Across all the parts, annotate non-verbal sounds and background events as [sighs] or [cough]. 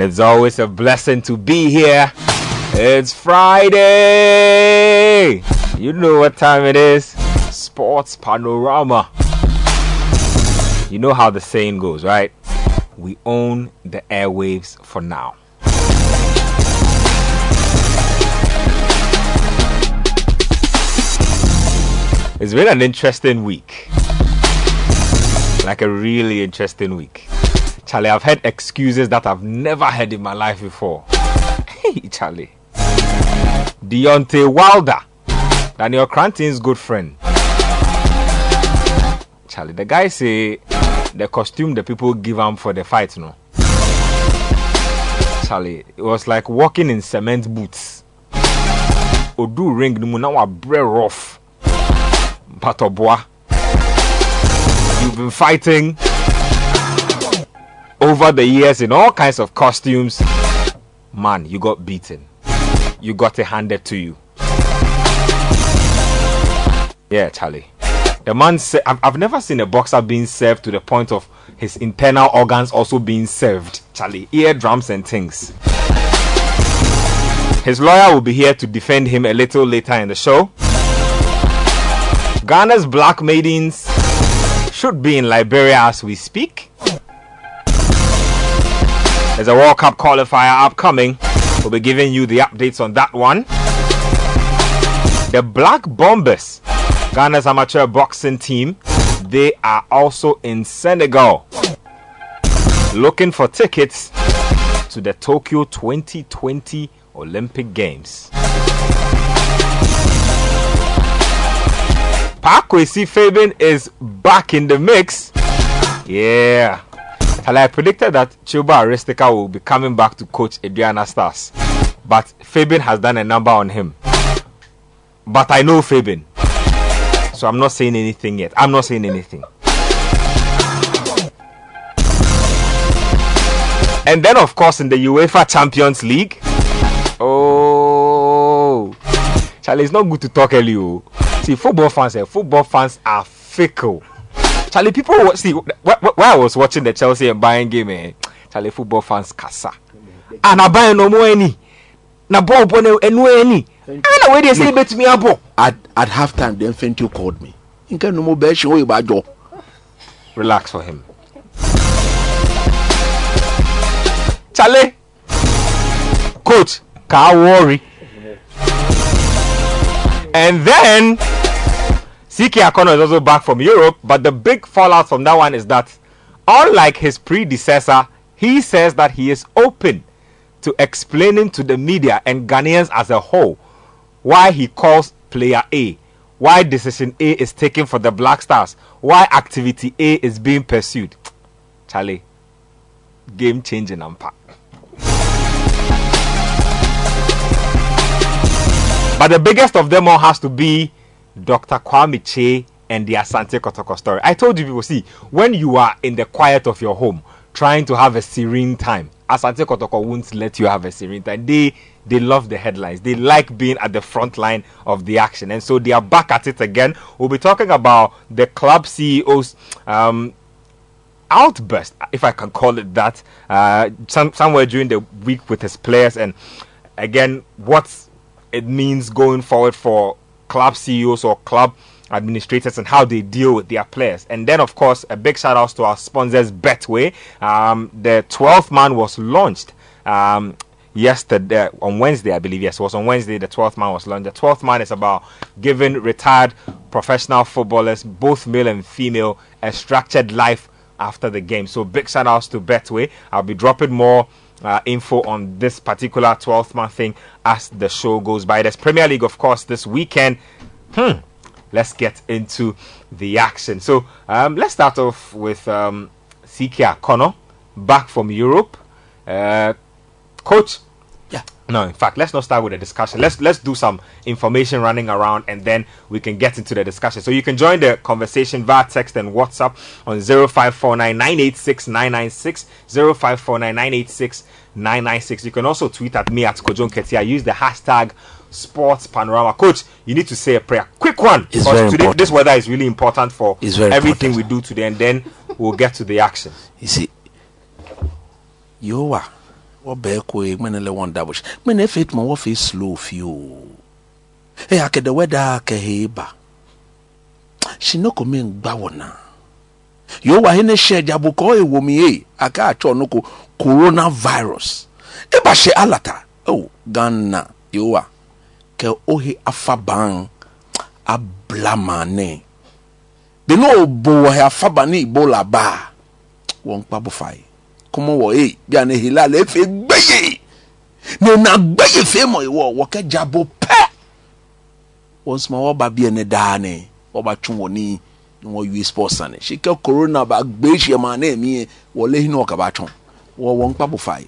and it's always a blessing to be here. It's Friday. You know what time it is. Sports Panorama. You know how the saying goes, right? We own the airwaves for now. It's been an interesting week. Like a really interesting week. Charlie, I've heard excuses that I've never heard in my life before. Hey, Charlie. Deontay Wilder, Daniel Cranton's good friend. Charlie, the guy say the costume the people give him for the fight, no. Charlie, it was like walking in cement boots. Odu ring no now a bread rough. Patoboa. You've been fighting over the years in all kinds of costumes, man, you got beaten. You got it handed to you. Yeah, Charlie. The man said, I've, I've never seen a boxer being served to the point of his internal organs also being served. Charlie, eardrums and things. His lawyer will be here to defend him a little later in the show. Ghana's black maidens should be in Liberia as we speak. There's a World Cup qualifier upcoming. We'll be giving you the updates on that one. The Black Bombers, Ghana's amateur boxing team, they are also in Senegal looking for tickets to the Tokyo 2020 Olympic Games. Paa Kwesi Fabin is back in the mix. Yeah. And I predicted that Chuba Aristika will be coming back to coach Aduana Stars. But Fabian has done a number on him. But I know Fabian. So I'm not saying anything yet. I'm not saying anything. And then, of course, in the UEFA Champions League. Oh, Charlie, it's not good to talk early. Oh. See, football fans, eh, football fans are fickle. Charlie, people see while I was watching the Chelsea and Bayern game, eh, Charlie, football fans kasa. And I buy no more any. Na ball ball no any. And the way they say bet me abo. At at halftime, then Fenty called me. Inka no more bet you Relax for him. Charlie, coach, can't worry. And then CK Akonnor is also back from Europe, but the big fallout from that one is that, unlike his predecessor, he says that he is open to explaining to the media and Ghanaians as a whole why he calls player A, why decision A is taken for the Black Stars, why activity A is being pursued. Charlie, game changing impact. But the biggest of them all has to be Dr. Kwame Kyei and the Asante Kotoko story. I told you people, see, when you are in the quiet of your home, trying to have a serene time, Asante Kotoko won't let you have a serene time. They they love the headlines. They like being at the front line of the action, and so they are back at it again. We'll be talking about the club CEOs. Um, outburst, if I can call it that, uh, some, somewhere during the week with his players, and again, what it means going forward for club CEOs or club administrators and how they deal with their players. And then, of course, a big shout out to our sponsors, Betway. Um, the 12th man was launched. Um, yesterday on Wednesday, I believe. Yes, it was on Wednesday. The 12th man was launched. The 12th man is about giving retired professional footballers, both male and female, a structured life after the game. So big shout outs to Betway. I'll be dropping more uh, info on this particular 12th month thing as the show goes by. There's Premier League, of course, this weekend. Hmm. Let's get into the action. So um, let's start off with um, CK Akonnor, back from Europe. Uh, coach, no, in fact, let's not start with a discussion. Let's let's do some information running around and then we can get into the discussion. So you can join the conversation via text and WhatsApp on 0549986996 0549986996. You can also tweet at me at Kojon Ketia. Use the hashtag sports panorama. Coach, you need to say a prayer. Quick one. It's very today, this weather is really important for everything important. we do today and then we'll get to the action. You see, Yowa, wɔbɛɛ koe ŋmene le wɔn dabɔ ŋmene efe tuma wɔfe slow fi o. Eya ke the weather ke he ba she no ko min gba wɔna yo wa he ne hyɛ jabo kɔ ewo mi ye aka atwa no ko coronavirus. Eba hyɛ alata. Oh ghana yo wa ke ohe afa ban ablamane de no bo wɔ he afa ban ne ebola ba wɔn kpa bo fa yi kɔmɔ wɔ e bi a ne hilal efe gbɛye ne na gbɛye fe mɔ iwɔ wɔkɛ jabo pɛ wɔn soma wɔba bie ne daa ne wɔba twe wɔ ni wɔ ui sports ane sika corona ba gbe hyia ma na emi wɔle hin wɔka ba twɛn wɔ wɔn kpa bo fa yi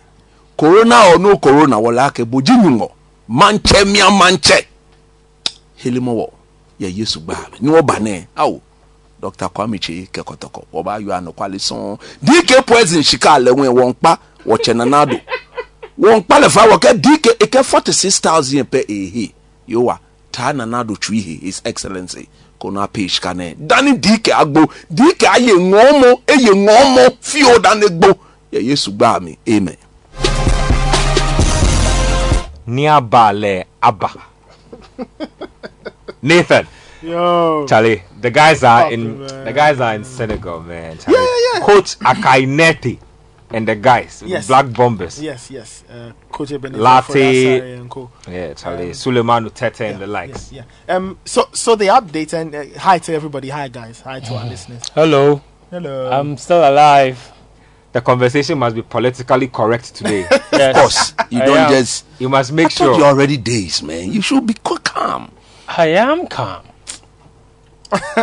corona or no corona wɔle akɛ boji nyuŋɔ mankyɛ mia mankyɛ helimɔ wɔ yɛ yesu gbaa ni wɔba ne awo dr. Kwame kye kɛkɔtɔkɔ wɔba yɔ anokwale sɔn dk poison sika alɛwɛn wɔn kpa wɔkyɛ nanado wɔn kpa lɛfa wɔkɛ dk ekɛ forty six thousand pɛ ehe. Yowa taa nanado tui he his excellency. Kono apɛ ne dani dk agbo. Dk ayɛ ŋɔɔmo eye ŋɔɔmo fio dani gbo yɛ yesu gbaa mi. Amen. ní abalẹ̀ abba. [laughs] Nathan, Yo. Charlie, the guys are Fuck, in man. the guys are in Senegal, man. Charlie. Yeah, yeah. Coach Akainete and the guys, Yes. Black Bombers. Yes, yes. Uh, Coach Ebenezer Latte. Foyasare and co. Yeah, Charlie, Um, Sulemanu Tetteh and the likes. Yeah, yeah. Um. So, so the update and uh, hi to everybody. Hi guys. Hi to our listeners. Hello, Hello. I'm still alive. The conversation must be politically correct today. [laughs] Yes. boss you I don am. just you must i make thought you sure. already days man you should be co- calm. I am calm.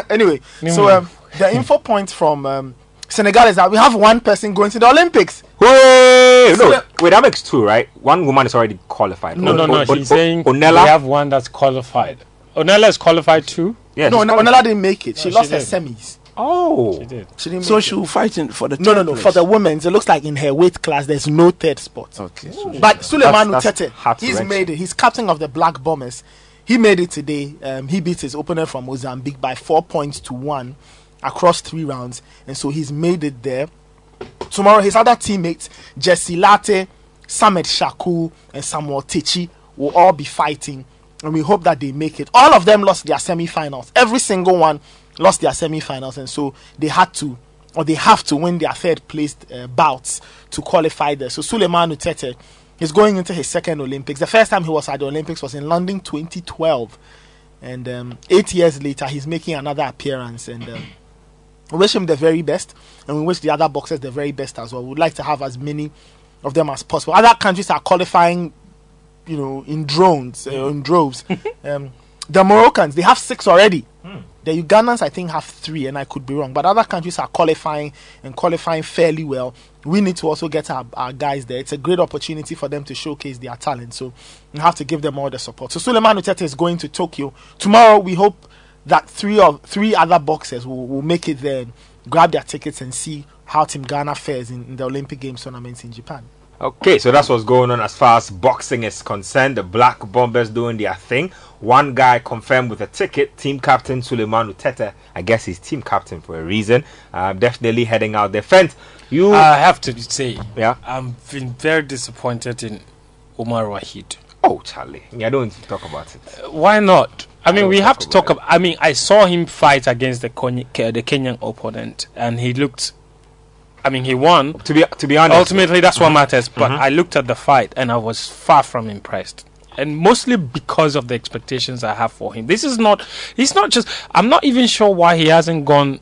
Anyway, Mm. so um, the info point from um, Senegal is that we have one person going to the Olympics. Wait, So- no, wait, that makes two, right? One woman is already qualified. No, O- no, no. O- O- She's saying Onella. we have one that's qualified. Onella is qualified too. Yes. No, Onela didn't make it. She No, lost she her did. semis. Oh, She did. She didn't. so make she it. will fight for the No, no, no. place. For the women's, it looks like in her weight class, there's no third spot. okay But Suleiman That's- that's Utete, he's made it. He's captain of the Black Bombers. He made it today. Um, he beat his opponent from Mozambique by four points to one across three rounds, and so he's made it there. Tomorrow, his other teammates, Jesse Lartey, Samet Shaku, and Samuel Takyi, will all be fighting, and we hope that they make it. All of them lost their semi-finals. Every single one lost their semi-finals, and so they had to, or they have to win their third-placed uh, bouts to qualify there. So Sulemanu Tetteh is going into his second Olympics. The first time he was at the Olympics was in London 2012, and um, eight years later, he's making another appearance, and. Um, we wish him the very best, and we wish the other boxers the very best as well. We'd like to have as many of them as possible. Other countries are qualifying, you know, in drones, uh, in droves. [laughs] um, the Moroccans, they have six already. The Ugandans, I think, have three, and I could be wrong. But other countries are qualifying and qualifying fairly well. We need to also get our, our guys there. It's a great opportunity for them to showcase their talent. So we have to give them all the support. So Sulemanu Tetteh is going to Tokyo tomorrow. We hope that three of three other boxers will, will make it there grab their tickets and see how Team Ghana fares in, in the Olympic Games tournaments in Japan. Okay, so that's what's going on as far as boxing is concerned. The Black Bombers doing their thing. One guy confirmed with a ticket, team captain Sulemanu Tetteh. I guess he's team captain for a reason. Uh, definitely heading out there. Fent, you. I have to say, yeah. I've been very disappointed in Omar Wahid. Oh, Charlie. Yeah, I don't talk about it. Why not? I mean, don't we have to talk about. I mean, I saw him fight against the Kony- the Kenyan opponent, and he looked. I mean, he won. To be to be honest, Ultimately, that's what mm-hmm. matters. But mm-hmm. I looked at the fight, and I was far from impressed. And mostly because of the expectations I have for him. This is not. He's not just. I'm not even sure why he hasn't gone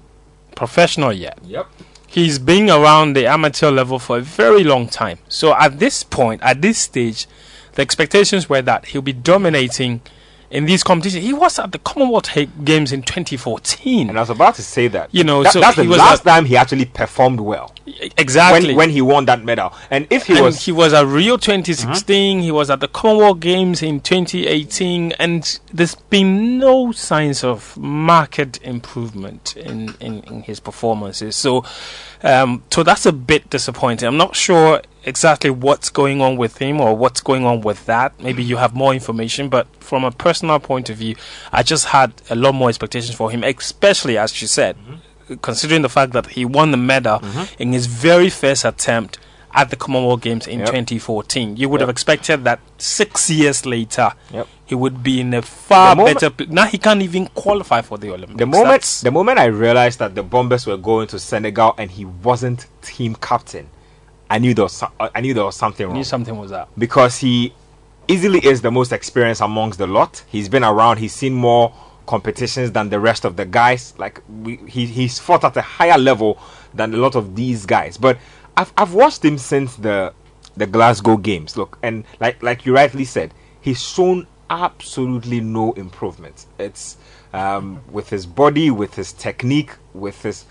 professional yet. Yep. He's been around the amateur level for a very long time. So at this point, at this stage, the expectations were that he'll be dominating in these competitions. He was at the Commonwealth Games in 2014. And I was about to say that. You know, That- so that's the last at- time he actually performed well. exactly. When when he won that medal, and if he and was he was at Rio 2016. He was at the Commonwealth Games in 2018, and there's been no signs of marked improvement in, in, in his performances. So, um, so that's a bit disappointing. I'm not sure exactly what's going on with him or what's going on with that. Maybe you have more information, but from a personal point of view, I just had a lot more expectations for him, especially as you said, mm-hmm. considering the fact that he won the medal mm-hmm. in his very first attempt at the Commonwealth Games in Yep. 2014. You would have expected that six years later, Yep. he would be in a far moment- better. Pl- now he can't even qualify for the Olympics. The moment That's- the moment I realized that the Bombers were going to Senegal and he wasn't team captain, I knew there was so- I knew there was something I wrong knew something was up. because he easily is the most experienced amongst the lot. He's been around. He's seen more competitions than the rest of the guys. Like we, he he's fought at a higher level than a lot of these guys. But I've I've watched him since the the Glasgow games. Look, and like like you rightly said, he's shown absolutely no improvement. It's um, with his body, with his technique, with his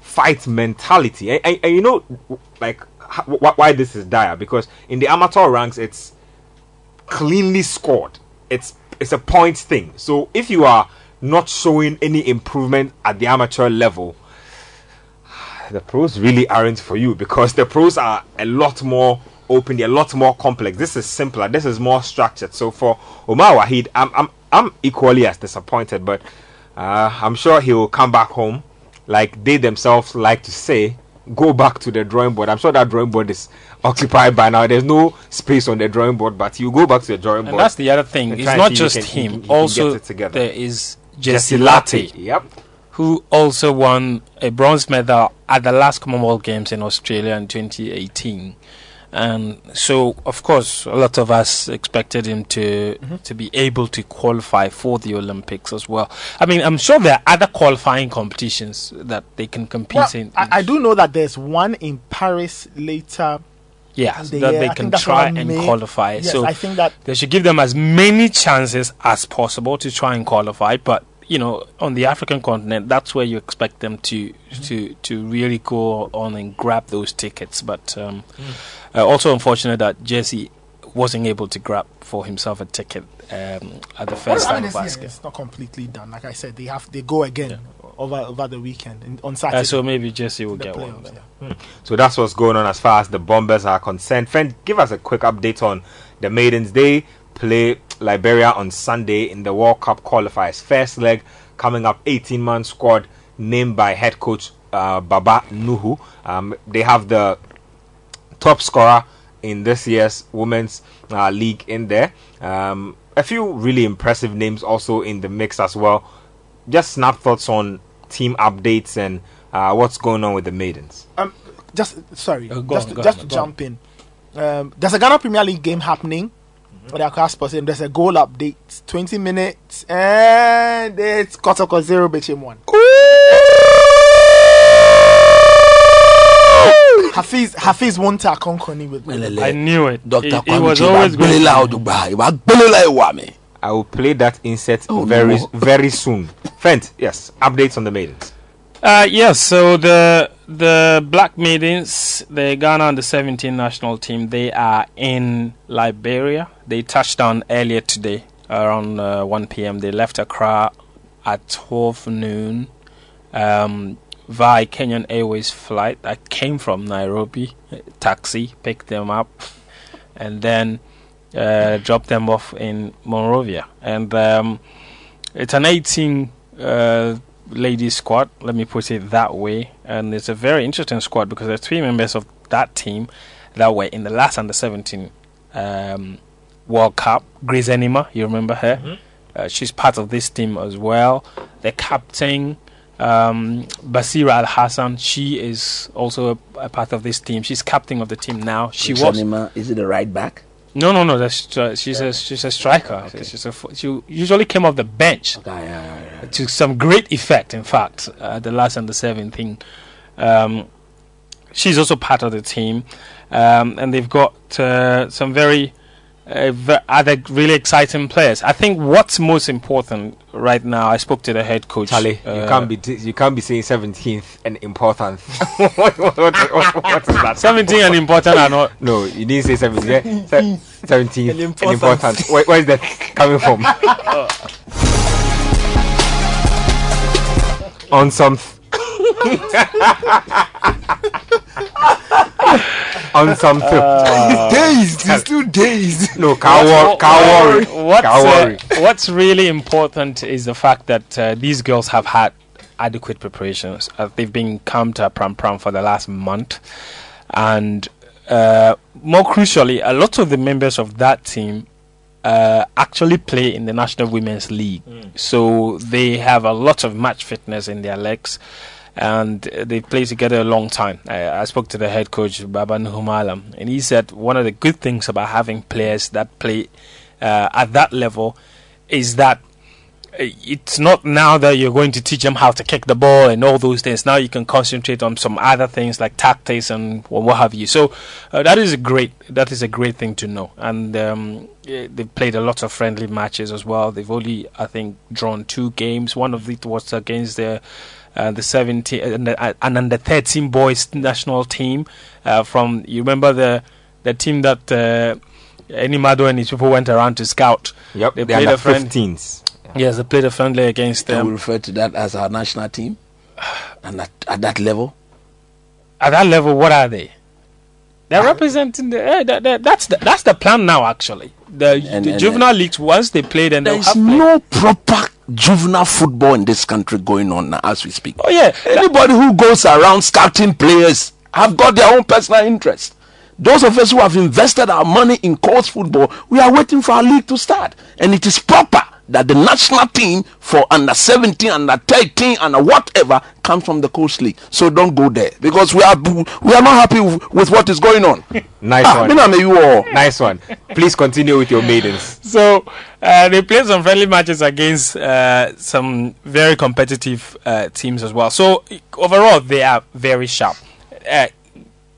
fight mentality. And, and- and you know, like why this is dire because in the amateur ranks, it's cleanly scored. It's it's a points thing. So if you are not showing any improvement at the amateur level, the pros really aren't for you because the pros are a lot more open, a lot more complex. This is simpler, this is more structured. So for Omar Wahid, I'm I'm I'm equally as disappointed, but uh, I'm sure he will come back home, like they themselves like to say, go back to the drawing board. I'm sure that drawing board is occupied by now. There's no space on the drawing board, but you go back to the drawing And board. that's the other thing. It's not just can- him. you also, get it together. there is Jesse Jesse Lartey, Yep. who also won a bronze medal at the last Commonwealth Games in Australia in 2018. And so, of course, a lot of us expected him to Mm-hmm. to be able to qualify for the Olympics as well. I mean, I'm sure there are other qualifying competitions that they can compete Well, in. I, I do know that there's one in Paris later. yeah, the that year. they can try and May. qualify. Yes, so I think that they should give them as many chances as possible to try and qualify. But you know, on the African continent, that's where you expect them to to to really go on and grab those tickets. But um, uh, also unfortunate that Jesse wasn't able to grab for himself a ticket um, at the first Well, time mean, of asking. It's not completely done. Like I said, they have they go again over over the weekend in, on Saturday. Uh, so maybe Jesse will the get one. playoffs, then. yeah. So that's what's going on as far as the Bombers are concerned. Friend, give us a quick update on the Maidens. They play Liberia on Sunday in the World Cup qualifiers. First leg coming up, 18 man squad named by head coach uh, Baba Nuhu. Um, they have the top scorer in this year's women's uh, league in there. Um, a few really impressive names also in the mix as well. Just snap thoughts on team updates and uh, what's going on with the maidens. Um, just sorry, Uh, just on, to, just on, to go on. jump in. Um, there's a Ghana Premier League game happening. Mm-hmm. The Accra Sports Stadium. There's a goal update. 20 minutes and it's Kotoko zero Bechem one. Hafiz Hafiz won't take Konkoni with I knew it. Dr. It, it was always going gbelela to odugba ìwà gbelela ìwà mi. I will play that insert Oh, very no. very soon. Friend, yes, updates on the maidens. Uh, yes, so the the Black Maidens, the Ghana under 17 national team, they are in Liberia. They touched down earlier today around uh, 1 p.m. They left Accra at 12 noon um, via Kenyan Airways flight that came from Nairobi. Taxi picked them up and then uh, dropped them off in Monrovia. And um, it's an 18 uh, ladies squad, let me put it that way. And it's a very interesting squad because there's three members of that team that were in the last under 17 um, World Cup. Grace Enima, you remember her? Uh, she's part of this team as well. The captain, um, Basira Al Hassan, she is also a, a part of this team. She's captain of the team now. She was Sanima, is it the right back? No, no, no. That's uh, she's a she's a striker. She's a, she usually came off the bench Okay, yeah, yeah, yeah. to some great effect. In fact, uh, the last and under seventeen, um, she's also part of the team, um, and they've got uh, some very uh, ve- other really exciting players. I think what's most important right now. I spoke to the head coach. Charlie, uh, you can't be t- you can't be saying seventeenth and important. [laughs] what, what, what, what, what is that? seventeen and important are not. No, you didn't say seventeenth. Seventeenth And and important. important. Where, where is that coming from? [laughs] On some. [laughs] On some. dazed. He's still dazed. no, can't worry. Can't worry. What's, Can't uh, worry. what's really important is the fact that uh, these girls have had adequate preparations. Uh, they've been come to Prampram for the last month, and uh, more crucially, a lot of the members of that team uh, actually play in the National Women's League. So they have a lot of match fitness in their legs. And they play together a long time. I, I spoke to the head coach, Baba Nuhu Mallam, and he said one of the good things about having players that play uh, at that level is that uh, it's not now that you're going to teach them how to kick the ball and all those things. Now you can concentrate on some other things like tactics and what have you. So uh, that is a great that is a great thing to know. And um, they've played a lot of friendly matches as well. They've only I think drawn two games. One of it was against the. Uh, the 17 and, the, uh, and under 13 boys national team uh, from you remember the the team that uh, Enimado and his people went around to scout Yep, They they played are a friend- 15s. Yes, they played a friendly against Can we refer to that as our national team? [sighs] And at, at that level? At that level, what are they? They're representing the. Eh, that, that, that's the that's the plan now. Actually, the, And- the and- juvenile leagues once they played and There they'll is have played. no proper juvenile football in this country going on now as we speak. Oh yeah, Anybody who goes around scouting players have got their own personal interest. Those of us who have invested our money in colts football, we are waiting for our league to start. And it is proper that the national team for under 17, under 13, and whatever comes from the colts league. So don't go there because we are we are not happy with, with what is going on. [laughs] Nice ah, one. me na you all. Nice one. Please continue with your maidens. so uh, they played some friendly matches against uh, some very competitive uh, teams as well. So overall, they are very sharp.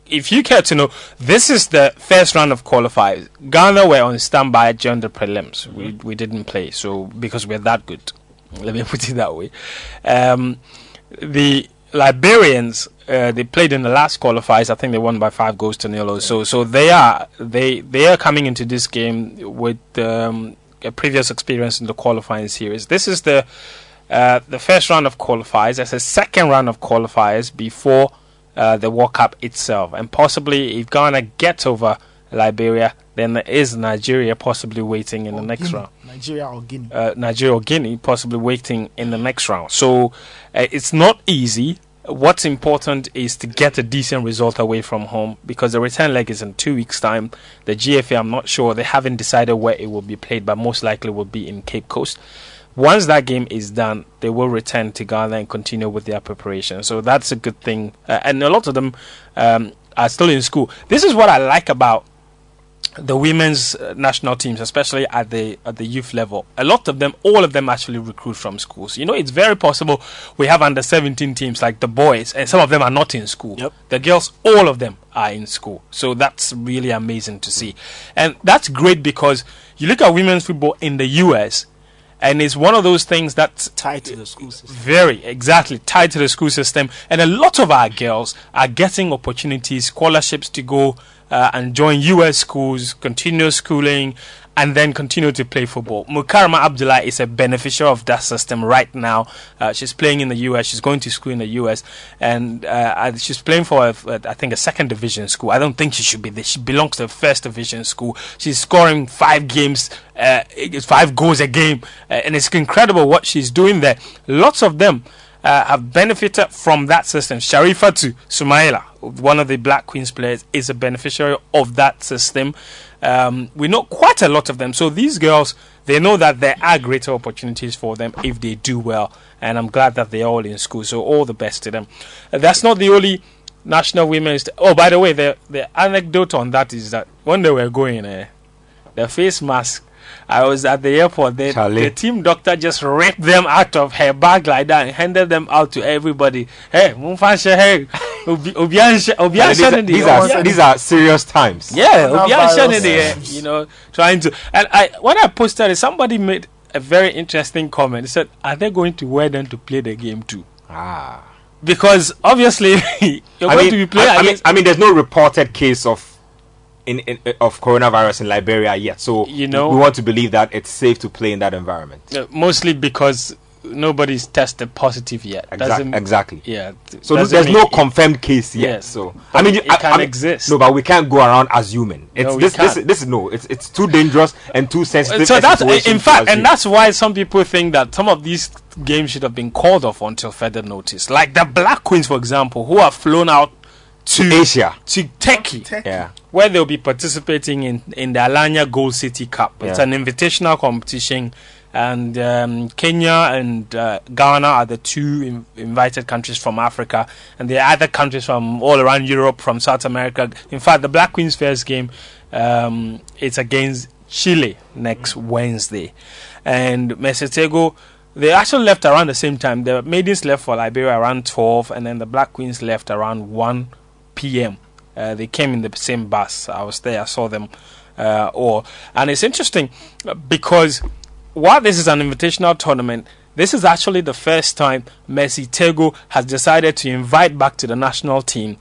If you care to know, this is the first round of qualifiers. Ghana were on standby during the prelims. We we didn't play, so because we're that good. [laughs] Let me put it that way. Um, the Liberians uh, they played in the last qualifiers. I think they won by five goals to nil. or So so they are they they are coming into this game with um, a previous experience in the qualifying series. This is the uh, the first round of qualifiers. There's a second round of qualifiers before uh, the World Cup itself, and possibly if Ghana gets over Liberia, then there is Nigeria possibly waiting in the next Guinea. round Nigeria or Guinea. uh, Nigeria or Guinea possibly waiting in the next round. So uh, it's not easy. What's important is to get a decent result away from home because the return leg is in two weeks' time. The GFA, I'm not sure. They haven't decided where it will be played, but most likely will be in Cape Coast. Once that game is done, they will return to Ghana and continue with their preparation. So that's a good thing. Uh, and a lot of them um, are still in school. This is what I like about the women's uh, national teams, especially at the at the youth level, a lot of them, all of them, actually recruit from schools. You know, it's very possible we have under seventeen teams like the boys, and some of them are not in school. Yep. The girls, all of them are in school. So that's really amazing to see, and that's great because you look at women's football in the U.S. And it's one of those things that's Tied to the school system. very exactly tied to the school system, and a lot of our girls are getting opportunities, scholarships to go uh, and join U.S. schools, continue schooling, and then continue to play football. Mukarama Abdulai is a beneficiary of that system right now. Uh, she's playing in the U.S. She's going to school in the U.S. and uh, uh, she's playing for, a, I think, a second division school. I don't think she should be there. She belongs to a first division school. She's scoring five games, uh, five goals a game, uh, and it's incredible what she's doing there. Lots of them uh, have benefited from that system. Sharifatu Sumaila, one of the Black Queens players, is a beneficiary of that system. Um, we know quite a lot of them. So these girls, they know that there are greater opportunities for them if they do well. And I'm glad that they're all in school. So all the best to them. Uh, that's not the only national women's. oh, by the way, the the anecdote on that is that when they were going, uh, the face mask. I was at the airport. The, the team doctor just ripped them out of her bag like that and handed them out to everybody. Hey, mumfanshe, hey, obi obi anshe, obi And these, are, these, are, obi these are serious times. yeah, obi anshe ne you know, trying to. And I when I posted it, somebody made a very interesting comment. He said, "Are they going to wear them to play the game too?" Ah. Because obviously [laughs] you're I going mean, to be playing I, I mean. I mean, there's no reported case of in, in of coronavirus in Liberia yet. So You know- we want to believe that it's safe to play in that environment. uh, mostly because nobody's tested positive yet. Exac- Doesn't- exactly. Yeah. So there's mean no it- confirmed case yet. Yes. So I mean, you, it I, can I mean, exist. No, but we can't go around assuming. It's No, we this, this, can't. this is no. It's it's too dangerous and too sensitive. so that's in fact, and that's why some people think that some of these games should have been called off until further notice. Like the Black Queens, for example, who have flown out to Asia. to Turkey, Turkey. Yeah. Where they'll be participating in in the Alanya Gold City Cup. It's an invitational competition, and um, Kenya and uh, Ghana are the two in- invited countries from Africa, and there are other countries from all around Europe, from South America. In fact, the Black Queens first game um, it's against Chile next Wednesday, and Mercy Tagoe. They actually left around the same time. The maidens left for Liberia around 12, and then the Black Queens left around 1 p.m. Uh, they came in the same bus. I was there. I saw them uh, all, and it's interesting because while this is an invitational tournament, this is actually the first time Mercy Tagoe has decided to invite back to the national team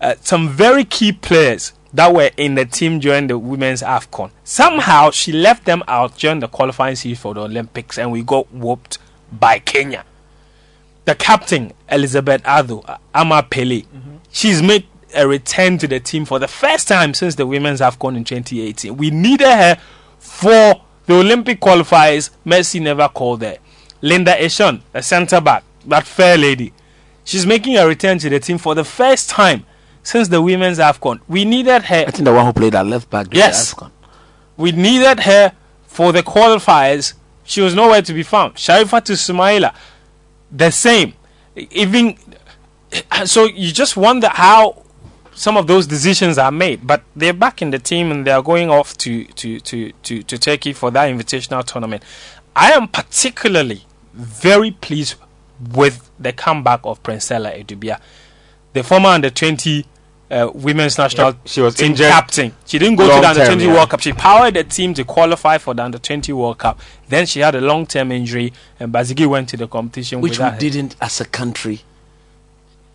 uh, some very key players that were in the team during the women's AFCON. Somehow she left them out during the qualifying series for the Olympics, and we got whooped by Kenya. The captain, Elizabeth Addo, uh, Ama Pele, she's made a return to the team for the first time since the women's AFCON in 2018. We needed her for the Olympic qualifiers. Mercy never called her. Linda Eshun, a centre back, that fair lady, she's making a return to the team for the first time since the women's AFCON. We needed her I think the one who played at left back. Yes. AFCON. we needed her for the qualifiers. She was nowhere to be found. Sharifatu Sumaila, the same. Even so, you just wonder how some of those decisions are made. But they're back in the team and they are going off to to to to, to Turkey for that invitational tournament. I am particularly very pleased with the comeback of Princella Adubea, the former under twenty. Uh, women's national Yep, she was team injured captain. She didn't go to the under 20 yeah. World Cup. She powered the team to qualify for the under 20 World Cup. Then she had a long term injury, and Bazigi went to the competition Which we didn't, as a country,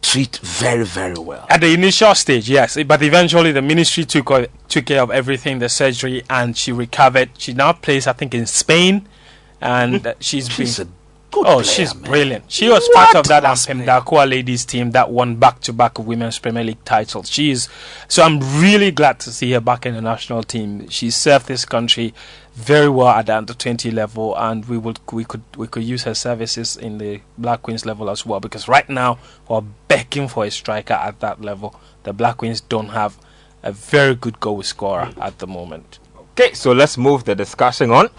treat very, very well. At the initial stage, yes, but eventually the ministry took took care of everything, the surgery, and she recovered. She now plays, I think, in Spain, and uh, she's She's a been. Good Oh, player, she's man. brilliant. She was What part of that class player. Ladies team that won back-to-back Women's Premier League titles. She is so I'm really glad to see her back in the national team. She served this country very well at the under 20 level, and we would we could we could use her services in the Black Queens level as well. Because right now we're begging for a striker at that level. The Black Queens don't have a very good goal scorer at the moment. Okay, so let's move the discussion on.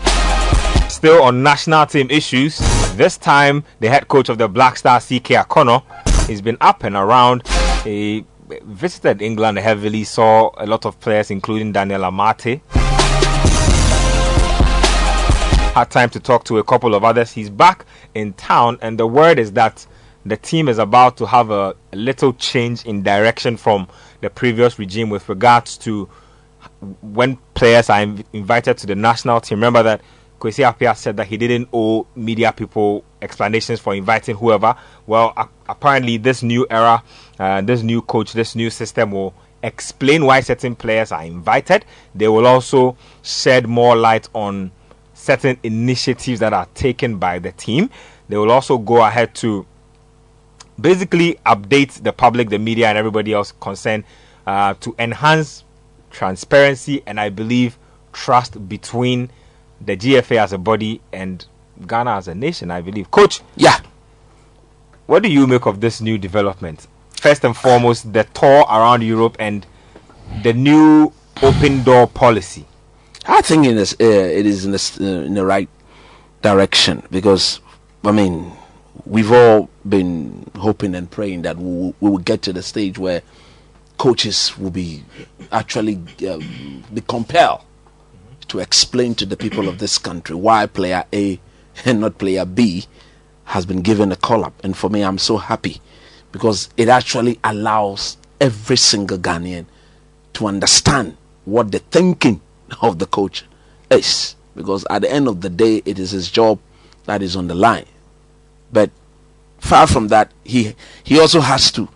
Still on national team issues. This time, the head coach of the Black Star, CK Akonnor, he's been up and around. He visited England heavily, saw a lot of players, including Daniel Amartey. Had time to talk to a couple of others. He's back in town, and the word is that the team is about to have a, a little change in direction from the previous regime with regards to when players are inv- invited to the national team, remember that Kwesi Appiah said that he didn't owe media people explanations for inviting whoever. Well, a- apparently, this new era, uh, this new coach, this new system will explain why certain players are invited. They will also shed more light on certain initiatives that are taken by the team. They will also go ahead to basically update the public, the media, and everybody else concerned uh, to enhance transparency and I believe trust between the GFA as a body and Ghana as a nation. I believe, Coach. Yeah. What do you make of this new development? First and foremost, the tour around Europe and the new open door policy. I think it is, uh, it is in the, uh, in the right direction because, I mean, we've all been hoping and praying that we will, we will get to the stage where coaches will be actually um, be compelled to explain to the people of this country why player A and not player B has been given a call up. And for me, I'm so happy because it actually allows every single Ghanaian to understand what the thinking of the coach is. Because at the end of the day, it is his job that is on the line. But far from that, he he also has to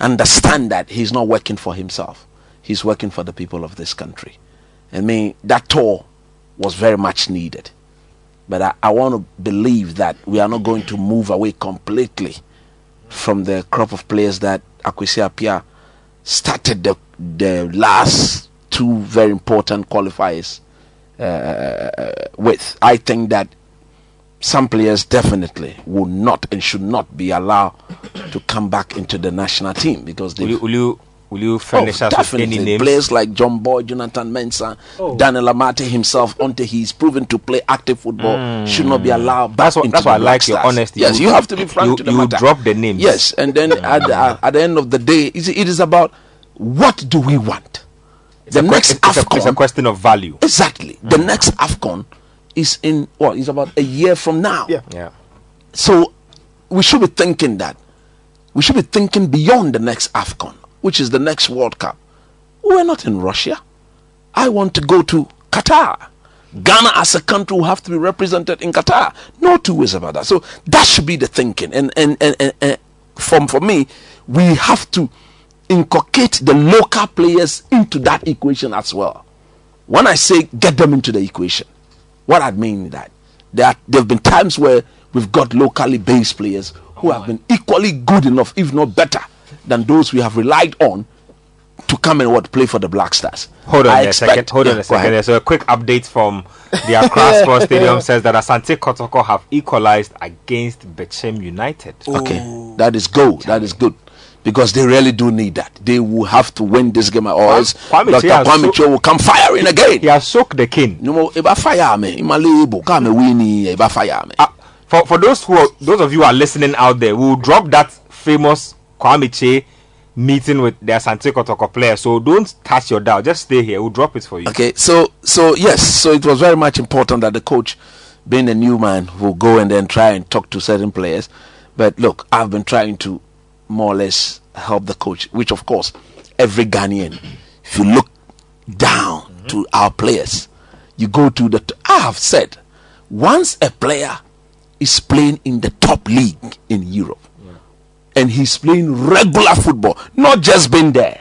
understand that he's not working for himself. He's working for the people of this country. I mean, that tour was very much needed. But I, I want to believe that we are not going to move away completely from the crop of players that Akwesi Appiah started the, the last two very important qualifiers uh, with. I think that some players definitely will not and should not be allowed to come back into the national team because they will you Will you furnish us with Oh, definitely. any names? Players like John Boye, Jonathan Mensah, Oh. Daniel Amartey himself, until he's proven to play active football, should not be allowed Hmm. That's what- that's the why I Black like your honesty. Yes, You- you have to be frank you- to the you matter. drop the names. Yes, and then [laughs] at, the, at the end of the day, it it is about what do we want. It's the a que- next it's, a, it's a question of value. exactly. The Hmm. next AFCON is in well, what? Is about a year from now. Yeah. Yeah. So we should be thinking that. We should be thinking beyond the next AFCON, which is the next World Cup. We're not in Russia. I want to go to Qatar. Ghana as a country will have to be represented in Qatar. No two ways about that. So that should be the thinking. And and, and, and, and from for me, we have to inculcate the local players into that equation as well. When I say get them into the equation, what I mean is that there are, there have been times where we've got locally based players who have oh, been equally good enough, if not better, than those we have relied on to come and what play for the Black Stars. Hold on I a expect- second. Hold Yeah, on a second. ahead. There's a quick update from the Accra [laughs] Sports Stadium says that Asante Kotoko have equalized against Bechem United. Okay, that is good. That is good. Because they really do need that. They will have to win this game, or else Kwame Dr. Kwame so- Cho will come firing again. He has shook the king. No more. Eba fire me. Ima label. Come winning. Eba fire me. Uh, for for those who are, those of you who are listening out there, we'll drop that famous Kwame Kyei meeting with the Asante Kotoko player. So don't touch your dial. Just stay here. We'll drop it for you. Okay, so so yes, so it was very much important that the coach, being a new man, will go and then try and talk to certain players. But look, I've been trying to more or less help the coach, which of course, every Ghanaian, if you look down mm-hmm. to our players, you go to the. T- I have said, once a player is playing in the top league in Europe, and he's playing regular football, not just being there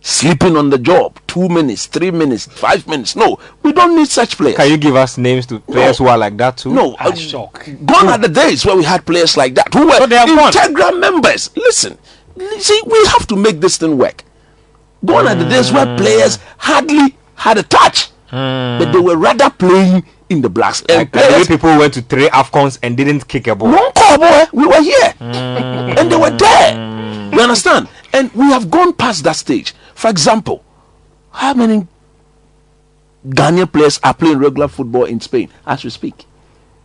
sleeping on the job two minutes three minutes five minutes no we don't need such players Can you give us names to players who are like that too? no Ah, uh, shocked. gone are the days where we had players like that who were So they are gone. members listen see we have to make this thing work gone are the days where Hmm. players hardly had a touch but they were rather playing in the blacks and Like, like the way people went to three Afcons and didn't kick a ball. call boy we were here and they were there you understand and we have gone past that stage for example how many Ghanaian players are playing regular football in Spain as we speak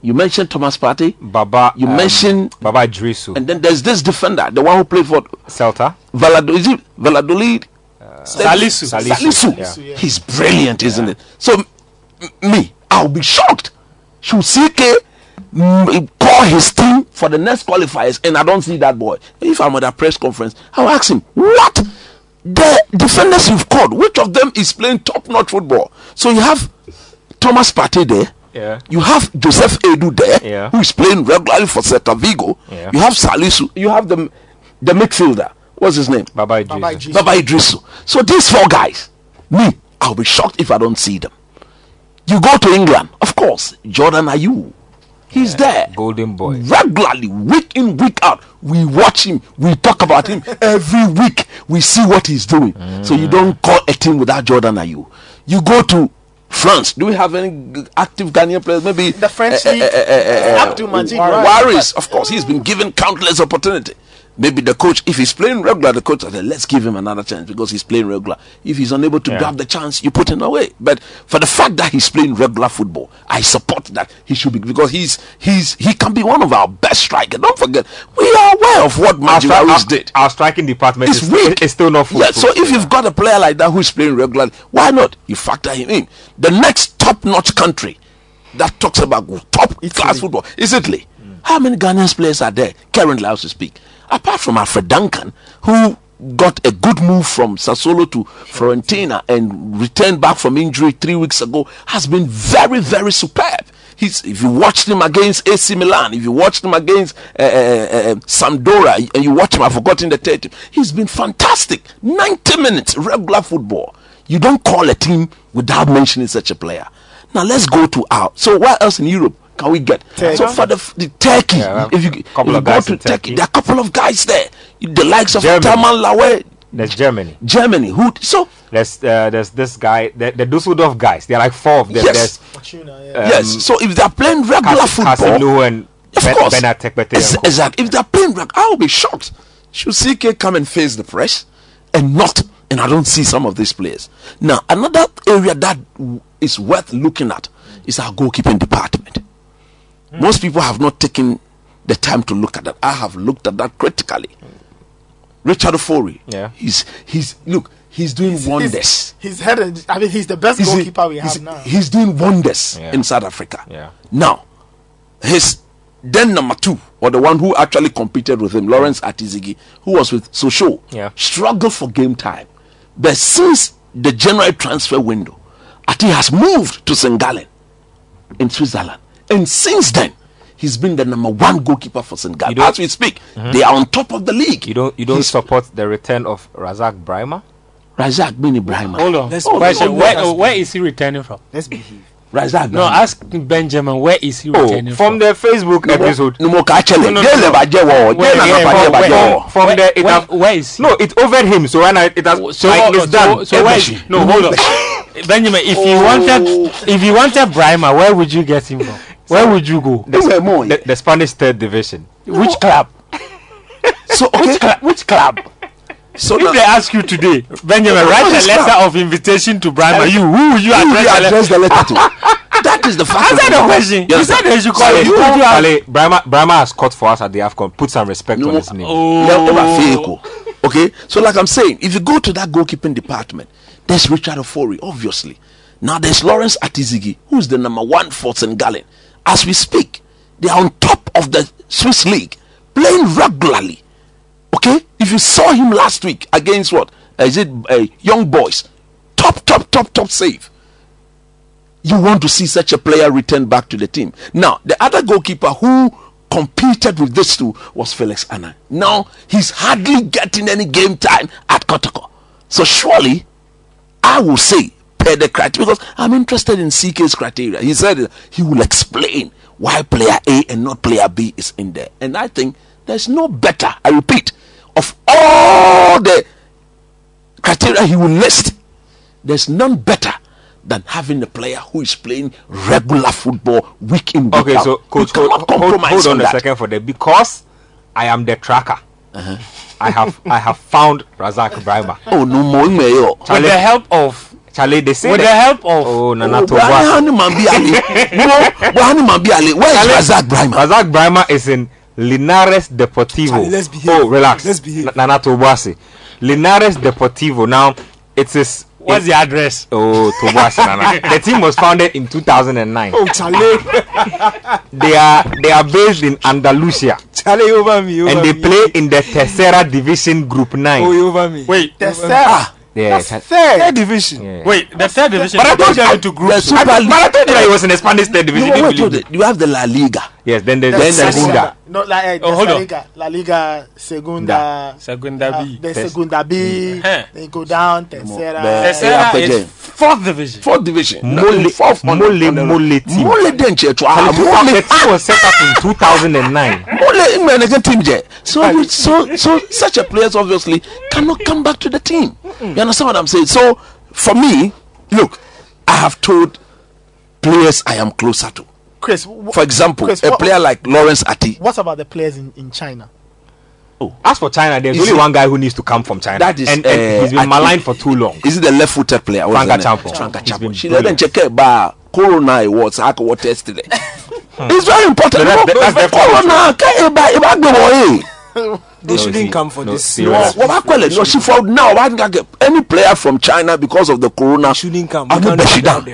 you mentioned Thomas Partey Baba, you um, mentioned Baba Drisu, and then there's this defender the one who played for Celta. Valladolid is it Valladolid Salisu. Salisu. Salisu. Yeah. yeah. He's brilliant, isn't it? So, m- me, I'll be shocked. Should CK call his team for the next qualifiers and I don't see that boy? If I'm at a press conference, I'll ask him, what? The defenders you've called, which of them is playing top notch football? So you have Thomas Partey there. Yeah. You have Joseph Aidoo there, Yeah. who is playing regularly for Celta Vigo. Yeah. You have Salisu. You have the the midfielder. What's his name? Baba Baba Drisu. Idris. Baba Idrisu. So these four guys, me, I'll be shocked if I don't see them. You go to England, of course, Jordan Ayew. He's there. Golden boy. Regularly, week in, week out. We watch him, we talk about him every week. We see what he's doing. So you mm. don't call a team without Jordan Ayew. You go to France. Do we have any active Ghanaian players? Maybe The French eh, eh league. eh, eh, eh Abdul Majid. Wa- Waris, of course, he's been given countless opportunity. Maybe the coach, if he's playing regular, the coach said, let's give him another chance because he's playing regular. If he's unable to Yeah. grab the chance, you put him away. But for the fact that he's playing regular football, I support that he should be because he's he's he can be one of our best strikers. Don't forget, we are aware of what Our, Magic stri- Harris our- did. our striking department It's is, weak. is still not full. Yeah, so if you've got a player like that who's playing regular, why not? You factor him in. The next top-notch country that talks about top-class football is Italy. How many Ghanaian players are there currently, as we speak? Apart from Alfred Duncan, who got a good move from Sassuolo to Fiorentina and returned back from injury three weeks ago, has been very, very superb. He's, if you watched him against AC Milan, if you watched him against uh, uh, uh, Sampdoria, and you watch him, I've forgotten the third he's been fantastic. 90 minutes, regular football. You don't call a team without mentioning such a player. Now let's go to our. So what else in Europe can we get? Turkey. So for the, the Turkey, Yeah, if you, if you go to Turkey, Turkey. there are a couple of guys there. The likes of Germany. Taman Lawe, There's Germany. Germany. Who? So There's uh, there's this guy, the, the Dusseldorf guys. There are like four of them. Yes. Fortuna, There's yeah. um, yes. So if they're playing regular Cas- football, Casemiro and Of ben, course. Bernard Tekpetey Ex- exactly. If they're playing rugby, I'll be shocked. Should CK come and face the press and not And I don't see some of these players. Now, another area that is worth looking at is our goalkeeping department. Most people have not taken the time to look at that. I have looked at that critically. Richard Ofori, Yeah. he's he's look, he's doing wonders. He's, he's headed. I mean, he's the best He's- goalkeeper we he's, have now. He's doing wonders Yeah. in South Africa. Yeah. Now, his then number two, or the one who actually competed with him, Lawrence Ati-Zigi, who was with Sochaux, Yeah. struggled for game time. But since the January transfer window, Ati has moved to St. Gallen in Switzerland. And since then, he's been the number one goalkeeper for St. Gallen. don't- As we speak, they are on top of the league. You don't you don't He's- support the return of Razak Brimah? Razak bin Ibrahim. Hold on. Let's- Question, hold where, uh, where is he returning from? Let's behave. Razak. No, ask Benjamin, where is he Oh, returning from From the Facebook episode. no more actually. No, no, no, never get war. They Where- never yeah, get from- where- the it where, has, where is he? no, it over him. So when I, it has So, like, it's done. so, so where is he? No, hold on. [laughs] Benjamin, if you wanted, if you wanted Brimah, where would you get him from? Where would you go? They were more. the, the Spanish third division. Which club? [laughs] So okay. Which club? Which club? So If now, they ask you today, Benjamin, write a letter club? of invitation to Brimah. You, who would you who address you the letter? address the letter [laughs] to? That is the fact. Answer the matter. question. You said sir. they should call So you. you- you? Ale, Brimah, Brimah has caught for us at the AFCON. Put some respect No, on his name. Oh. They'll never fail. Okay, so like I'm saying, if you go to that goalkeeping department, there's Richard Ofori, obviously. Now there's Lawrence Ati-Zigi, who's the number one for St. Gallen. As we speak, they are on top of the Swiss league, playing regularly. Okay, if you saw him last week against what? Uh, it uh, Young Boys? Top, top, top, top save. You want to see such a player return back to the team. Now, the other goalkeeper who competed with this two was Felix Annan. Now, he's hardly getting any game time at Kotoko. So, surely, I will say, per the criteria, because I'm interested in CK's criteria. He said he will explain why player A and not player B is in there. And I think there's no better, I repeat, of all the criteria he will list, there's none better than having a player who is playing regular football week in week Okay, out. so coach, hold, hold, hold on a second for that because I am the tracker. Uh-huh. I have I have found Razak Brimah. Oh no more. With the help of, Charlie, they say with the help of. Oh, Nana Oh, Toba. Brahani Mambi Ali. No, Brahani Mambi Ali. Where is Razak Brimah? Razak Brimah is in Linares Deportivo. Charlie, let's behave. Oh, relax. Let's behave. Nana Tobuasi. Linares Deportivo. Now, it is. What's the address? Oh, Tobuasi, Nana. The team was founded in 2009. Oh, Charlie. [laughs] They are they are based in Andalusia Charlie over me. Over and they me. play in the Tercera Division Group 9. Oh, you over me. Wait, The over third, me. Ah, Yeah, that's third. third division. yeah. wait, the third division. But I told get you, into the groups. Super I, League. but I told you that he was in the Spanish third You division. know You told believe it? me. You have the La Liga. Yes, then there's There's then the Segunda. Segunda. No, like, uh, Oh, there's hold La on. Liga, La Liga, Segunda. Segunda uh, B. there's There's- Segunda B. Huh. Then go down, Tercera. The- Tercera Apple is Jam. fourth division. Fourth division. Mole, fourth on- mole, on the- mole team. Mole den che to ah, And the mole 2013 was set up in 2009. Mole American team je. So you, so so such a players obviously cannot come back to the team. You understand what I'm saying? So for me, look, I have told players I am closer to. Chris, wh- For example, Chris, a what- player like Lawrence Ati. what about the players in, in China? Oh, as for China, there's Is only it- one guy who needs to come from China. That is, and, and uh, he's been I maligned for too long. Is it the left-footed player? What's Franka his name? Champo. Franka He's Champo. been She let them brilliant. check it by Corona Awards. I can test today. It's very important. So that- that- that's Corona. Can you buy? You buy the They No, shouldn't see, come for no, this. serious. What about Kwele? No, she for now. why can't get Any player from China because of the corona shouldn't come. I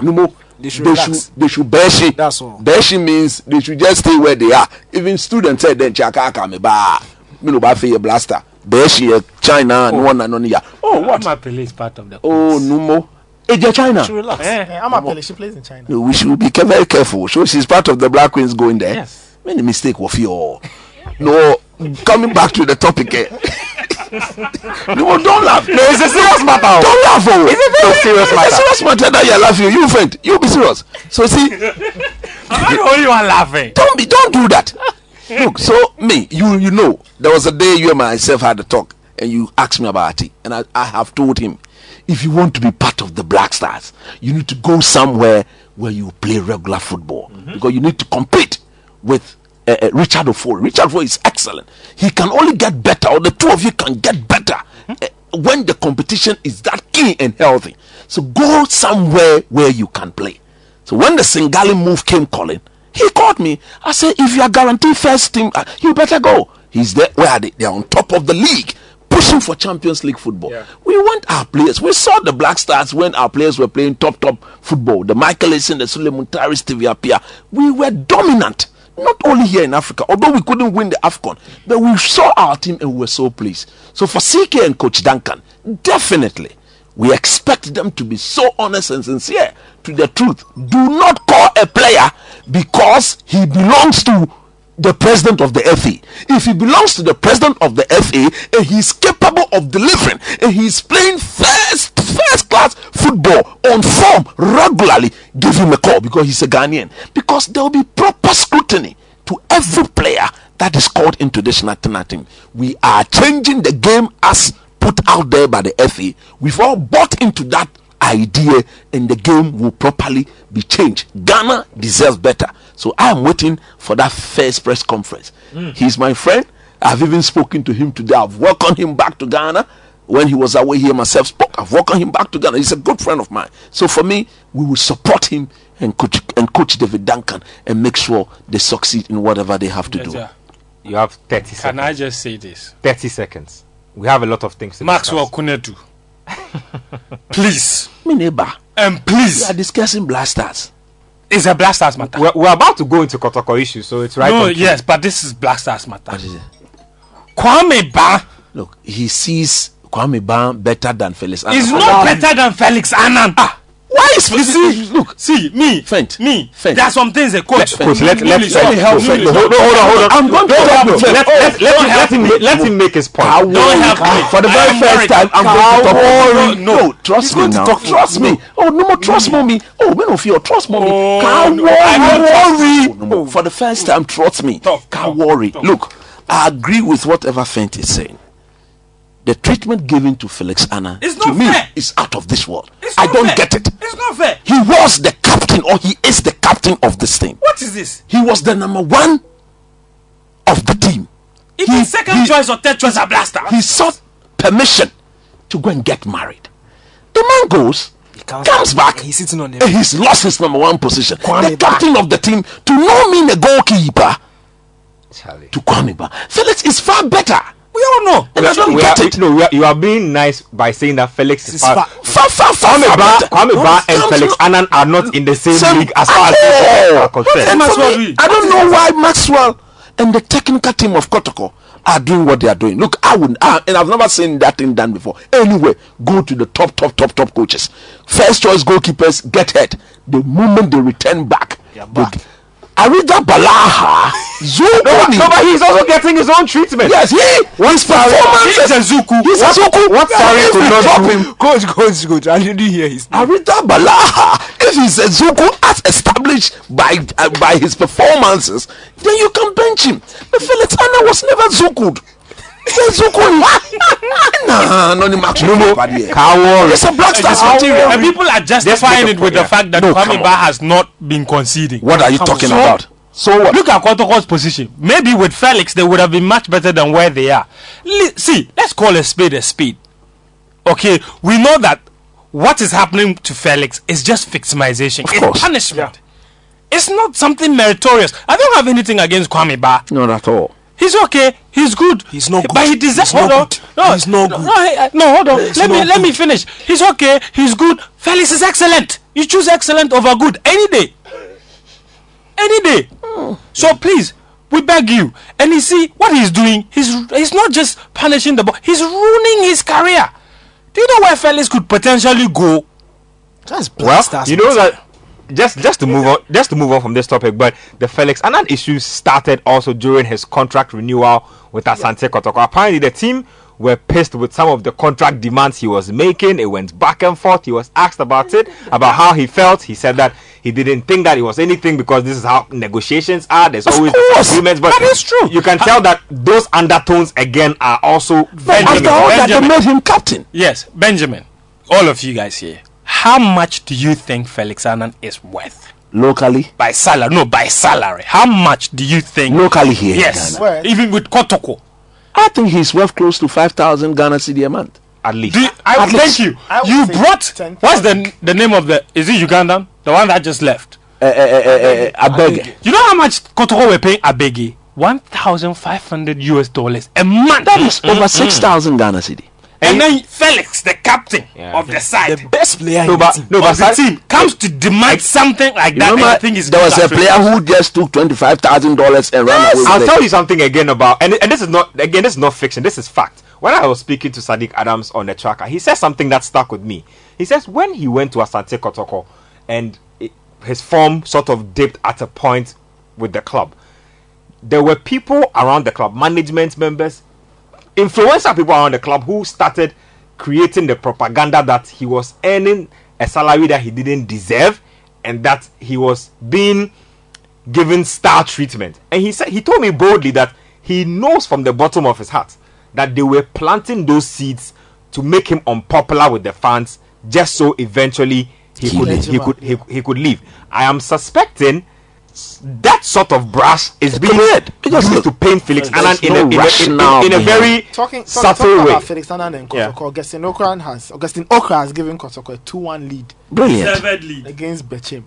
We no. No. They should they should they should bear she. That's all. Bear she means they should just stay where they are. Even students said then chaka kame ba. Me no ba fe ye blaster. Bear she eh, China no one and none ya. Oh what? Amapele is part of the. Oh no more. Eje China. Should relax. Eh, Yeah, I'm Pele, she plays in China. No, we should be very careful. So she's part of the Black Queens going there. Yes. Many mistake of you. No, coming back to the topic. Eh. [laughs] no, don't laugh. No, it's a serious matter. Oh. Don't laugh. Oh. It's a very serious It's a matter. serious matter that you're laughing. You friend, you be serious. So see, [laughs] I'm the only one laughing. don't be, don't do that. Look, so me, you, you know, there was a day you and myself had a talk, and you asked me about it, and I, I have told him, if you want to be part of the Black Stars, you need to go somewhere where you play regular football mm-hmm. because you need to compete with uh, Richard Ofori. Richard Ofori is excellent. He can only get better, or the two of you can get better eh, when the competition is that keen and healthy. So go somewhere where you can play. So when the St. Gallen move came calling, he called me. I said, if you are guaranteed first team, uh, you better go. He's there. Where are they? They're on top of the league, pushing for Champions League football. Yeah. We want our players. We saw the Black Stars when our players were playing top, top football. The Michael Essien, the Sulley Muntari, Stevie Appiah. We were dominant. Not only here in Africa, although we couldn't win the AFCON, but we saw our team and we were so pleased. So for CK and Coach Duncan, definitely we expect them to be so honest and sincere to the truth. Do not call a player because he belongs to the president of the FA. If he belongs to the president of the FA and he's capable of delivering and he's playing first first class football on form regularly, give him a call because he's a Ghanaian. Because there will be proper scrutiny to every player that is called into this national team. We are changing the game as put out there by the FA. We've all bought into that idea and the game will properly be changed. Ghana deserves better. So I am waiting for that first press conference. Hmm. He's my friend. I've even spoken to him today. I've welcomed him back to Ghana. When he was away here, myself spoke. I've welcomed him back to Ghana. He's a good friend of mine. So for me, we will support him and coach and coach David Duncan and make sure they succeed in whatever they have to do. Jaja, You have 30 Can seconds. I just say this? 30 seconds. We have a lot of things to Maxwell discuss. Konadu. [laughs] please. Me neighbor, And please. we please. are discussing blasters. It's a Black Stars matter. We're, we're about to go into Kotoko issues, so it's right. no, on yes, but this is blasters matter. What is it? Kwame Baah Look, he sees Kwame Ban better than Felix. Annan. is not better than Felix Annan. Ah, Why is You see, look? see me, Faint. me. Faint. There are some things a coach. Coach, let, let, let, don't help let, me. no, hold on, hold on. I'm going to help you. Let, let, let, him, let, him, let him make his point. Don't help me. For the very first time, I'm going to talk. No, No. no, trust me now. trust me. Oh, no more trust mommy. Oh, men of you, trust mommy. Can't no, worry. No. For the first time, trust me. Can't worry. Look, I agree with whatever Fent is saying. The treatment given to Felix Annan It's to me fair. is out of this world. It's I don't fair. get it. It's not fair. He was the captain, or he is the captain of this thing. What is this? He was the number one of the team. It He- second he- choice or third choice of blaster. He sought permission to go and get married. The man goes, comes comes back, back, he's sitting on the- and he's lost his number one position. Kwame the Ba. captain of the team to no mean a goalkeeper Charlie. to Kwame Baah. Felix is far better. We all know. And I don't We get are, it. no, we are, you are being nice by saying that Felix is far. far- Far, far, far, Kwame Baah. Kwame Baah and Comes Felix to- Annan are not in the same, Same- league as far as all. are concerned. And for Maxwell me, doing? I don't know why Maxwell and the technical team of Kotoko are doing what they are doing. Look, I would, I, and I've never seen that thing done before. Anyway, go to the top, top, top, top coaches. First choice goalkeepers get hurt. The moment they return back, they, Arida Balaha, Zugoni. No, but he's also getting his own treatment. Yes, he. His performance. He's a Zuku. He's a Zuku. what could not drop do. him, Coach, coach, coach. I didn't hear his name. Arita Balaha, if he's a Zuku as established by uh, by his performances, then you can bench him. But Felix Annan was never Zukud. He's a Zuku. nah, no, no, Max, no, no. It's a black stars How- material. And people are justifying make it with the fact that No, Kwame on. Ba has not been conceding. What are you talking about? So what? Look at Kotoko's position. Maybe with Felix, they would have been much better than where they are. Li- see, let's call a spade a spade. Okay, we know that what is happening to Felix is just victimization. Of it's course. punishment. It's not something meritorious. I don't have anything against Kwame Baah. Not at all. He's okay. He's good. He's not good. But he deserves. He's Hold on. good. No, He's not no, good. No, hey, uh, no, hold on. He's let me not let me finish. He's okay. He's good. Felix is excellent. You choose excellent over good any day. Any day. So please, we beg you. And you see what he's doing. He's he's not just punishing the boy. He's ruining his career. Do you know where Felix could potentially go? That's Black Well, you know material. that just just to move on just to move on from this topic, but the Felix Annan issue started also during his contract renewal with Asante Kotoko. Apparently, the team were pissed with some of the contract demands he was making. It went back and forth. He was asked about it, about how he felt. He said that he didn't think that it was anything because this is how negotiations are. There's always course. disagreements, but That is true. You can tell that those undertones again are also But Benjamin, after all that, they made him captain. Yes, Benjamin. All of you guys here. How much do you think Felix Annan is worth? Locally, By salary, no, by salary. How much do you think? locally here. in Yes, Ghana. Even with Kotoko. I think he's worth close to 5,000 Ghana cedi a month. at least. Do you, I, At thank you. I You brought 10,000. what's the the name of the? Is it Ugandan? The one that just left. Uh, uh, uh, uh, I beg. You know how much Kotoko were paying Abegi? One thousand five hundred US dollars a month. That is over 6,000 Ghana cedi. And then Felix, the captain Yeah. of the side, The best player No, in the but team. no, of but the Sa- team, comes to demand something like that. Remember, I think it's there was a good player who just took $25,000 and ran away I'll with tell you something again about and, and this is not again this is not fiction this is fact when I was speaking to Sadiq Adams on the tracker he said something that stuck with me he says when he went to Asante Kotoko and it, his form sort of dipped at a point with the club there were people around the club management members influential people around the club who started creating the propaganda that he was earning a salary that he didn't deserve and that he was being given star treatment. And he said he told me boldly that he knows from the bottom of his heart that they were planting those seeds to make him unpopular with the fans just so eventually he could he could he, he could leave. I am suspecting that sort of brass is being correct. Because used look, to paint Felix there's Annan in, no a, in, a, in, in, in a very Talking, talking, subtle talking way. about Felix Annan and Yeah. Kotoko, Augustine Okran has Augustine Okrah has given Kotoko a two-one lead Brilliant. lead. against Bechem.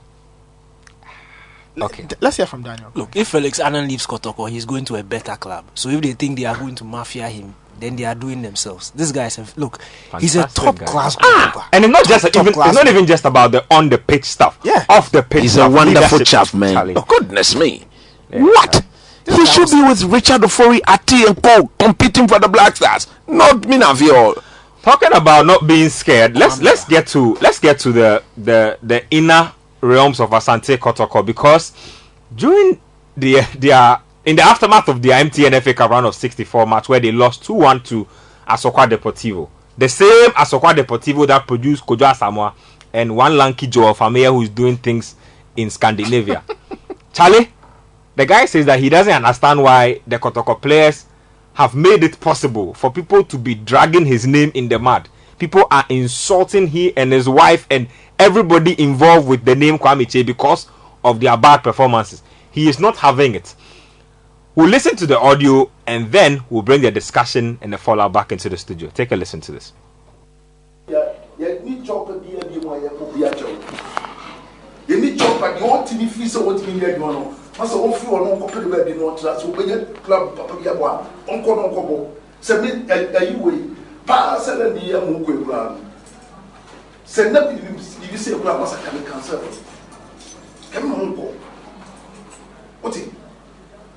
Okay. Let's hear from Daniel. Look, if Felix Annan leaves Kotoko, he's going to a better club. So if they think they are going to mafia him, then they are doing themselves. This guy is a look. he's a top guy. class ah! goalkeeper. And it's not just Top even class it's not even just about the on the pitch stuff. Yeah. Off the pitch He's a wonderful leadership, chap, man. Charlie. Oh, goodness me. what? He should be with Richard Ofori, Ati, and Co. competing for the Black Stars. Not Minavio. talking about not being scared let's oh, let's get to let's get to the the the inner realms of asante kotoko because during the their in the aftermath of the mtn fa cup round of 64 match where they lost 2-1 to asokwa deportivo the same asokwa deportivo that produced kojo asamoah and one lanky joel fameyeh who is doing things in scandinavia [laughs] charlie the guy says that he doesn't understand why the Kotoko players have made it possible for people to be dragging his name in the mud. People are insulting he and his wife and everybody involved with the name Kwame Kyei because of their bad performances. He is not having it. We'll listen to the audio and then we'll bring the discussion and the fallout back into the studio. Take a listen to this.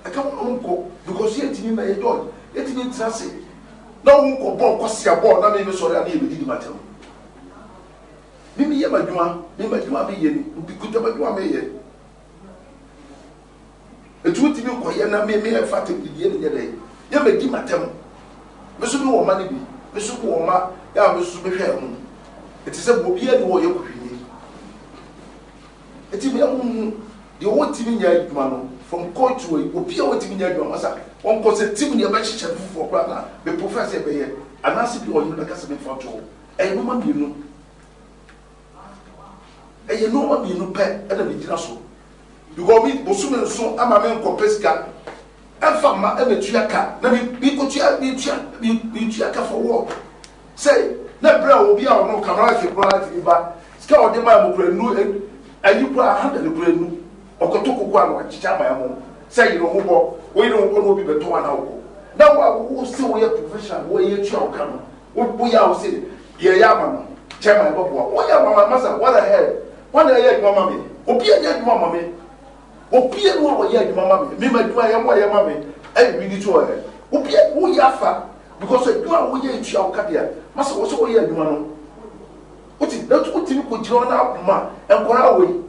Ɛka ma nkɔ because yɛtumi ma yɛ dɔn yɛtumi ntena se na wɔn nkɔ bɔɔl kɔsia bɔɔl na mɛmi sɔrɔ ani ebi didi ma tɛm mimi yɛ ma adwuma mimi ma adwuma mi yɛ ni obi kuta ma adwuma mi yɛ etu ti mi kɔ yɛ na mimi yɛ fa te bibi yɛ ni yɛ dɛ yɛ ma di ma tɛm mɛ so mi wɔ ma ni bi mɛ so mi wɔ ma yɛ a mɛ so mi hwɛ ɛho eti sɛ obi yɛ ni wɔ yɛ kuhwi ni eti mi yɛ hu deɛ wɔn ti mi nyɛ adwuma no from court to oyi obi a wɔn ti mi nyɛ adwuma masa wɔn kɔ sɛ tim deɛ bɛhyehyɛ no foforɔ koraa na mɛ professor bɛyɛ anaasɛ bi ɔyɛ bɛka sɛ mefa to ɛyɛ nneɛma mmienu. Ɛyɛ nneɛma mmienu pɛ ɛna mi gyina so. Because mi bosomi nso ama mi nkɔ pɛ sika. Ɛfa ma ɛna tua ka. Na mi mi ko tua mi tua mi mi tua ka for work. Sɛ ne brɛ obi a ɔno kamara fi kura fi ba sika ɔde ma ɛmu kura nu ɛ- ayi kura handa ne kura nu ɔkɔtɔ koko a na wakyekyɛ ama ɛmu sɛ yiri ho bɔ oyi ne ho bɔ na obi bɛ tɔ wa na wo a wo se wo yɛ professional wo yɛ tua ɔka no wo yɛ a wo se yɛ yɛ ama no chairman bɛ bɔ wo yɛ ama ma masa what the hell? Wɔn na yɛ adwuma ma mi. Obi yɛ adwuma ma mi. Obi yɛ no a wɔyɛ adwuma ma mi. Mi ma adwuma yɛ mo a yɛ ma mi ɛyɛ bi di to ɛ obi yɛ wo yɛ because adwuma a wo yɛ etua ɔka deɛ masa wo adwuma no o ti na mi ko gyina hɔ na akoma awo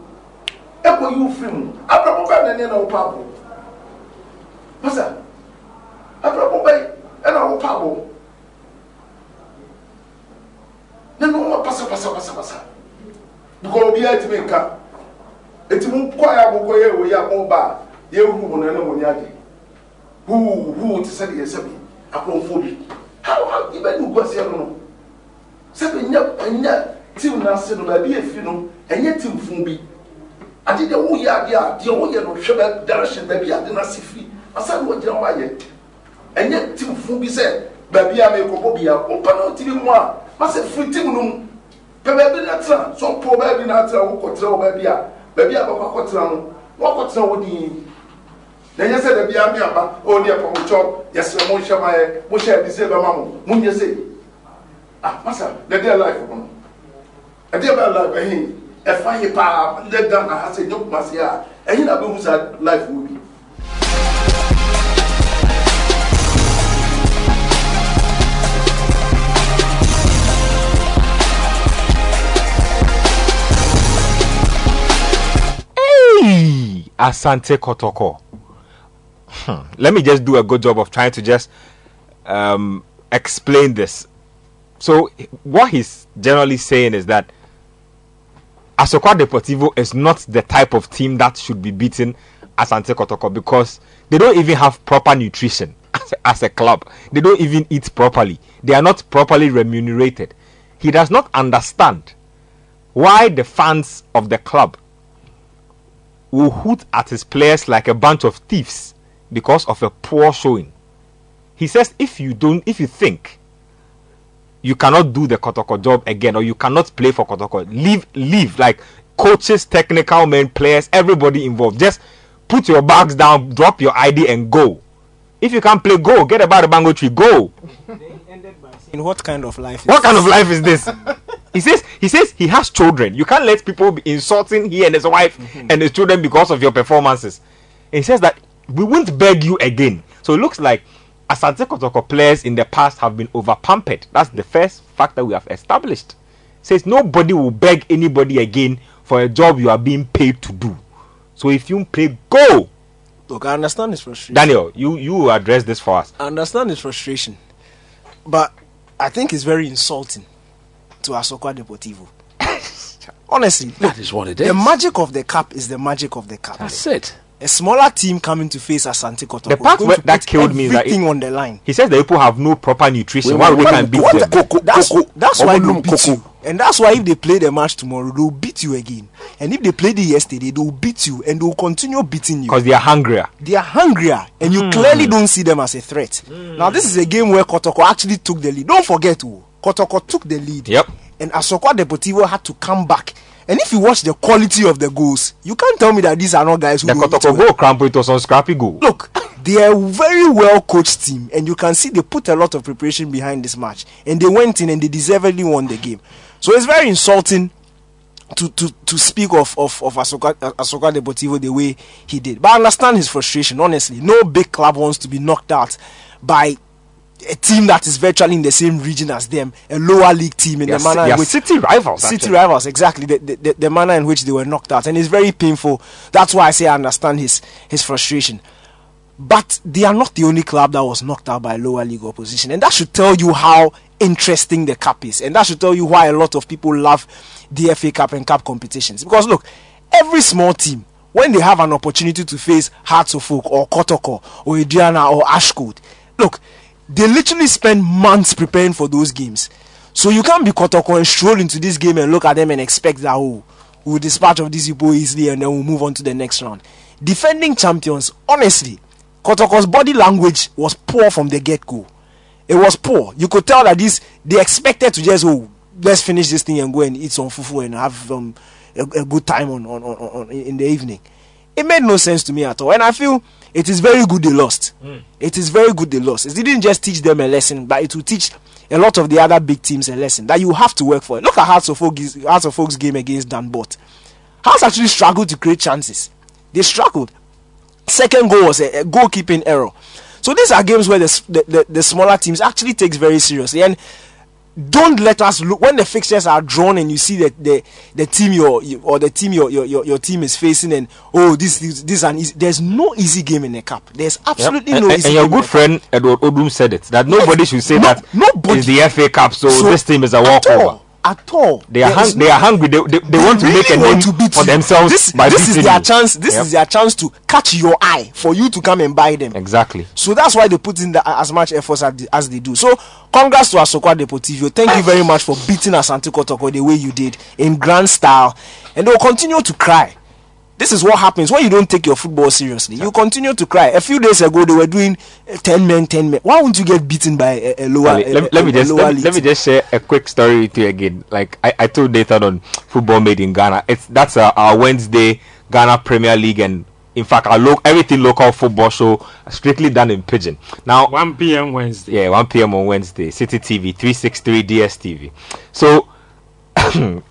ɛkɔ yi o firi mu. Abrabɔ bɛ nane na o pa abo? Masa abrabɔ bɛ ɛna o pa abo? Ne na ɔma pasa pasa pasa pasa? Because obi yɛ ti mi nka eti mu kɔ yɛ abokɔ yɛ ewo yɛ akɔ ba yɛ ehu mu na ɛna mo ni adi huu huu ti sɛ de yɛ sɛ bi akorɔmfo bi. How how ibɛ ni guaseɛ no no. Sɛbi nyɛ ɛnyɛ tim n'ase no baabi efi no ɛnyɛ tim fun bi ade deɛ woyɛ adeɛ a deɛ woyɛ no hwɛ bɛ direction baabi ade n'ase fi. Asa na wɔgyina hɔ ayɛ ɛnyɛ team fun bi sɛ baabi a. Mekɔbɔ bia wopɛ no tiri mu a masɛ firi team no mu pɛ baabi na tena sɛ mpɔ baabi na tena wokɔtena wɔ baabi a baabi a bɛkɔ akɔtena no na wakɔtena wɔ din na ɛnyɛ sɛ dabi ame aba o ne ɛpɔ mo kyɔ yɛsrɛ mo nhyɛ ma yɛ mo hyɛ ɛde sɛ bɛma mo mo nyɛ sɛ ah masa na deɛ life ho no ɛdeɛ bɛ life ɛhin ɛfa yi paa ne ghana ha sɛ nyɛ kuma se a ɛhin na bɛhu sa life wo bi Asante Kotoko. Hmm. Let me just do a good job of trying to just um, explain this. So, what he's generally saying is that Asokwa Deportivo is not the type of team that should be beaten Asante Kotoko because they don't even have proper nutrition as a, as a club. They don't even eat properly. They are not properly remunerated. He does not understand why the fans of the club will hoot at his players like a bunch of thieves because of a poor showing. He says if you don't if you think you cannot do the Kotoko job again or you cannot play for Kotoko, leave leave like coaches, technical men, players, everybody involved. Just put your bags down, drop your ID and go. If you can't play, go. Get about the bango tree, go. In what kind of life? is What kind of life is this? He says he says he has children. You can't let people be insulting he and his wife mm-hmm. and his children because of your performances. And he says that we won't beg you again. So it looks like Asante Kotoko players in the past have been over pampered. That's the first fact that we have established. Says nobody will beg anybody again for a job you are being paid to do. So if you play, go. Look, I understand his frustration. Daniel, you you address this for us. I understand his frustration, but I think it's very insulting to Asokwa Deportivo. [laughs] Honestly, look, That is what it is. the magic of the cup is the magic of the cup. That's it. A smaller team coming to face Asante Kotoko. The part is where- that killed me is that everything it- on the line. He says the people have no proper nutrition. Wait, Why wait, we wait, can beat what them? the That's, cocoa- that's why they'll Omonum beat cocoa. you. And that's why if they play the match tomorrow, they'll beat you again. And if they played it yesterday, they'll beat you and they'll continue beating you. Because they are hungrier. They are hungrier and you hmm. clearly don't see them as a threat. Hmm. Now, this is a game where Kotoko actually took the lead. Don't forget, oh, Kotoko took the lead. Yep. And Asokwa Deportivo had to come back. And if you watch the quality of the goals, you can't tell me that these are not guys who The Kotoko goal cramp it was on scrappy goal. Look, they are a very well coached team, and you can see they put a lot of preparation behind this match, and they went in and they deservedly won the game. So it's very insulting to to to speak of of of Asokwa Asokwa Deportivo the way he did. But I understand his frustration. Honestly, no big club wants to be knocked out by a team that is virtually in the same region as them, a lower league team in are, the manner they in which city rivals. City actually. rivals, exactly. The, the, the, manner in which they were knocked out. And it's very painful. That's why I say I understand his, his frustration. But they are not the only club that was knocked out by lower league opposition. And that should tell you how interesting the cup is. And that should tell you why a lot of people love the FA Cup and Cup competitions. Because look, every small team, when they have an opportunity to face Hearts of Oak or Kotoko or Aduana or AshGold, look, they literally spend months preparing for those games. So you can't be Kotoko and stroll into this game and look at them and expect that, oh, we'll dispatch of these people easily and then we'll move on to the next round. Defending champions, honestly, Kotoko's body language was poor from the get go. It was poor. You could tell that this they expected to just oh let's finish this thing and go and eat some fufu and have um, a, a good time on, on, on, on in the evening. It made no sense to me at all, and I feel it is very good they lost. Hmm. It is very good they lost. It didn't just teach them a lesson, but it will teach a lot of the other big teams a lesson that you have to work for. it. Look at Hearts of Oaks, Hearts of Oaks game against Danbot. Hearts actually struggled to create chances. They struggled. Second goal was a, a goalkeeping error. So these are games where the, the, the, the smaller teams actually takes very seriously. And don't let us look when the fixtures are drawn and you see that the the team your or the team your, your your team is facing and oh this this, this an easy, there's no easy game in the cup. There's Yep. absolutely And, no and- easy and your good friend Edward Odoom said it that nobody should say No- that nobody. it's the FA Cup, so, So, this team is a walkover. At all. They are hung, is they are hungry. They, they, they want to really make a name for themselves This, this is their you. chance. This Yep. is their chance to catch your eye for you to come and buy them. exactly. So that's why they put in the, as much effort as, they- as they do. So congrats to Asokwa Deportivo. Thank you very much for beating Asante Kotoko the way you did in grand style, and they will continue to cry This is what happens when you don't take your football seriously. You continue to cry. A few days ago, they were doing uh, 10 men, 10 men. Why won't you get beaten by a, a lower Let, a- me- let me a- just a let lower me, let me just share a quick story with you again. Like I, I told Nathan on Football Made in Ghana. It's that's uh, our Wednesday Ghana Premier League and in fact our lo- everything local football show strictly done in Pidgin. Now 1 p.m. Wednesday. yeah, 1 p.m. on Wednesday, Citi TV 363 DSTV. So [clears throat]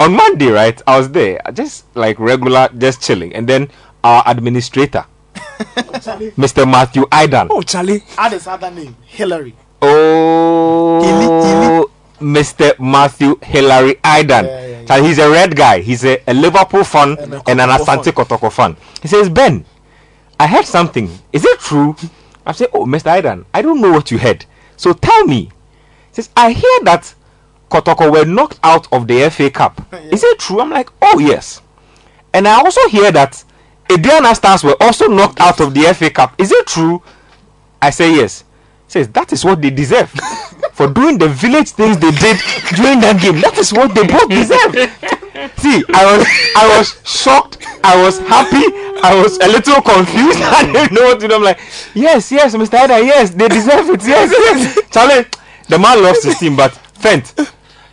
on Monday, right, I was there, just like regular, just chilling, and then our administrator, [laughs] Mr. Matthew Aidan. Oh, Charlie. Add his other name, Hillary. Oh, Mr. Matthew Hillary Aidan. Yeah, yeah, yeah. So he's a red guy. He's a, a Liverpool fan And and an Asante Kotoko fan. He says, Ben, I heard something. Is it true? I say, Oh, Mr. Aidan, I don't know what you heard. So tell me. He says, I hear that Kotoko were knocked out of the FA Cup. [laughs] Is it true? I'm like, Oh, yes. And I also hear that Aduana Stars were also knocked out of the FA Cup. Is it true? I say yes. Says that is what they deserve [laughs] for doing the village things they did during that game. That is what they both deserve. [laughs] See, I was I was shocked. I was happy. I was a little confused. I didn't know what to do. I'm like, yes, yes, Mr. Ada, yes, they deserve it. Yes, yes. Charlie, the man loves his team, but Fent,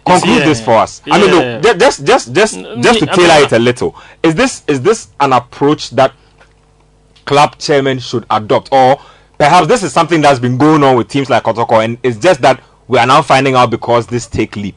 conclude Yeah, this for us. I mean, yeah. look, ju- just just just Mm, just to I mean, tailor it a little. Is this is this an approach that club chairman should adopt or perhaps this is something that's been going on with teams like Kotoko and it's just that we are now finding out because this take leap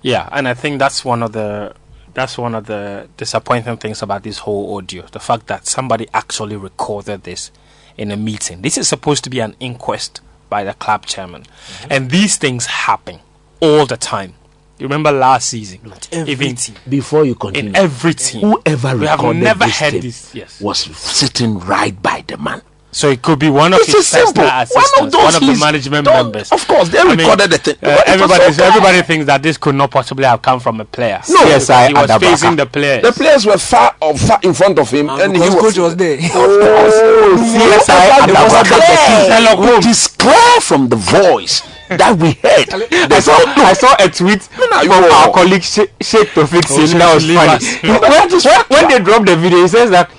Yeah, and I think that's one of the that's one of the disappointing things about this whole audio. The fact that somebody actually recorded this in a meeting. This is supposed to be an inquest by the club chairman. And these things happen all the time. You remember last season? every Even team. Before you continue, in every team. whoever we have recorded never this had tape this. Yes. was sitting right by the man. So it could be one of This his is simple. personal One of those one of the management members. Of course, they I mean, recorded the thing. Uh, But it was everybody, so everybody thinks that this could not possibly have come from a player. No. CSI he was Adabraka. facing the players. The players were far, uh, far in front of him, and he was. coach was there. [laughs] Oh, CSI it was Adabraka. clear. Sherlock It is clear from the voice that we heard. I saw I saw a tweet nah, from our colleague Sheikh Tofik Oh, saying that was funny. [laughs] when, when, when they dropped the video, he says that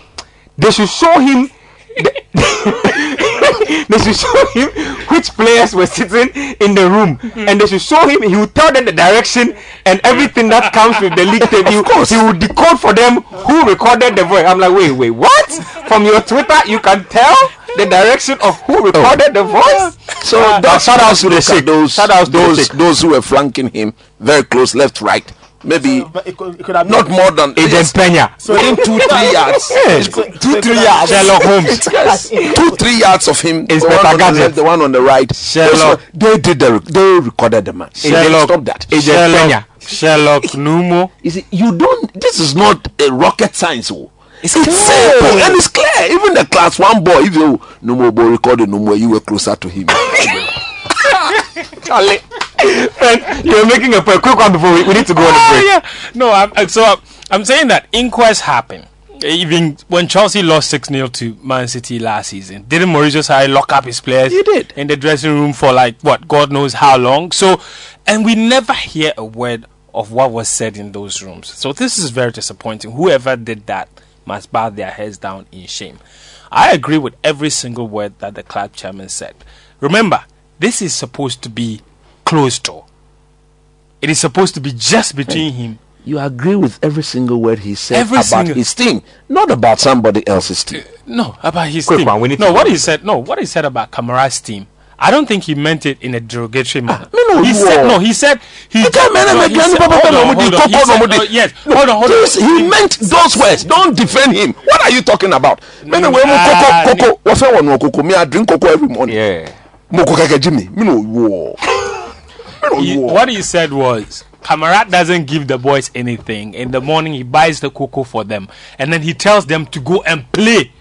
they should show him. the- [laughs] [laughs] they should show him which players were sitting in the room, and they should show him. He would tell them the direction and everything that comes with the league [laughs] tape. He, he will decode for them who recorded the voice. I'm like, wait, wait, what? From your Twitter, you can tell the direction of who recorded the voice. So Uh, that's shout shout out out to the Sheikh. those Shout out those those who were flanking him very close, left, right. Maybe it could, it could have not more than Agent yes, Pena. So within two [laughs] three yards. two, three yards. Sherlock Holmes. [laughs] Yes, two three yards of him. Inspector the one on the left, the one on the right. Sherlock. They did the they recorded the man. Sherlock. Stop that. Agent Pena. Sherlock Numo. You see, you don't. This is not a rocket science. Oh. It's It's simple and it's clear. Even the class one boy, if you no more boy recorded no more, you were closer to him. [laughs] Charlie. Friend, you're making a quick one before we, we need to go on the Oh, break. yeah. No, I'm, uh, so I'm, I'm saying that inquests happen. Even when Chelsea lost 6 0 to Man City last season, didn't Maurizio Sarri lock up his players He did. in the dressing room for like, what, God knows how long? So, and we never hear a word of what was said in those rooms. So, this is very disappointing. Whoever did that must bow their heads down in shame. I agree with every single word that the club chairman said. Remember, this is supposed to be closed door. It is supposed to be just between him you agree with every single word he said Every about single- his team, not about somebody else's team. No, about his Quick team. one, we need no, to what he said. No, what he said about Kamara's team. I don't think he meant it in a derogatory manner. me no, he you said no. He said he. Okay, man, no, he said- hold on, hold on. Papa, He said- no, yes, hold on, hold on. This- he meant those words. Don't defend him. What are you talking about? Man, when Ah, coco, coco, what's that one? Coco, me, I drink cocoa every morning. Yeah. Moko keke Jimmy, me no war. Me no He- war. what he said was Kamarat doesn't give the boys anything. In the morning, he buys the cocoa for them, and then he tells them to go and play,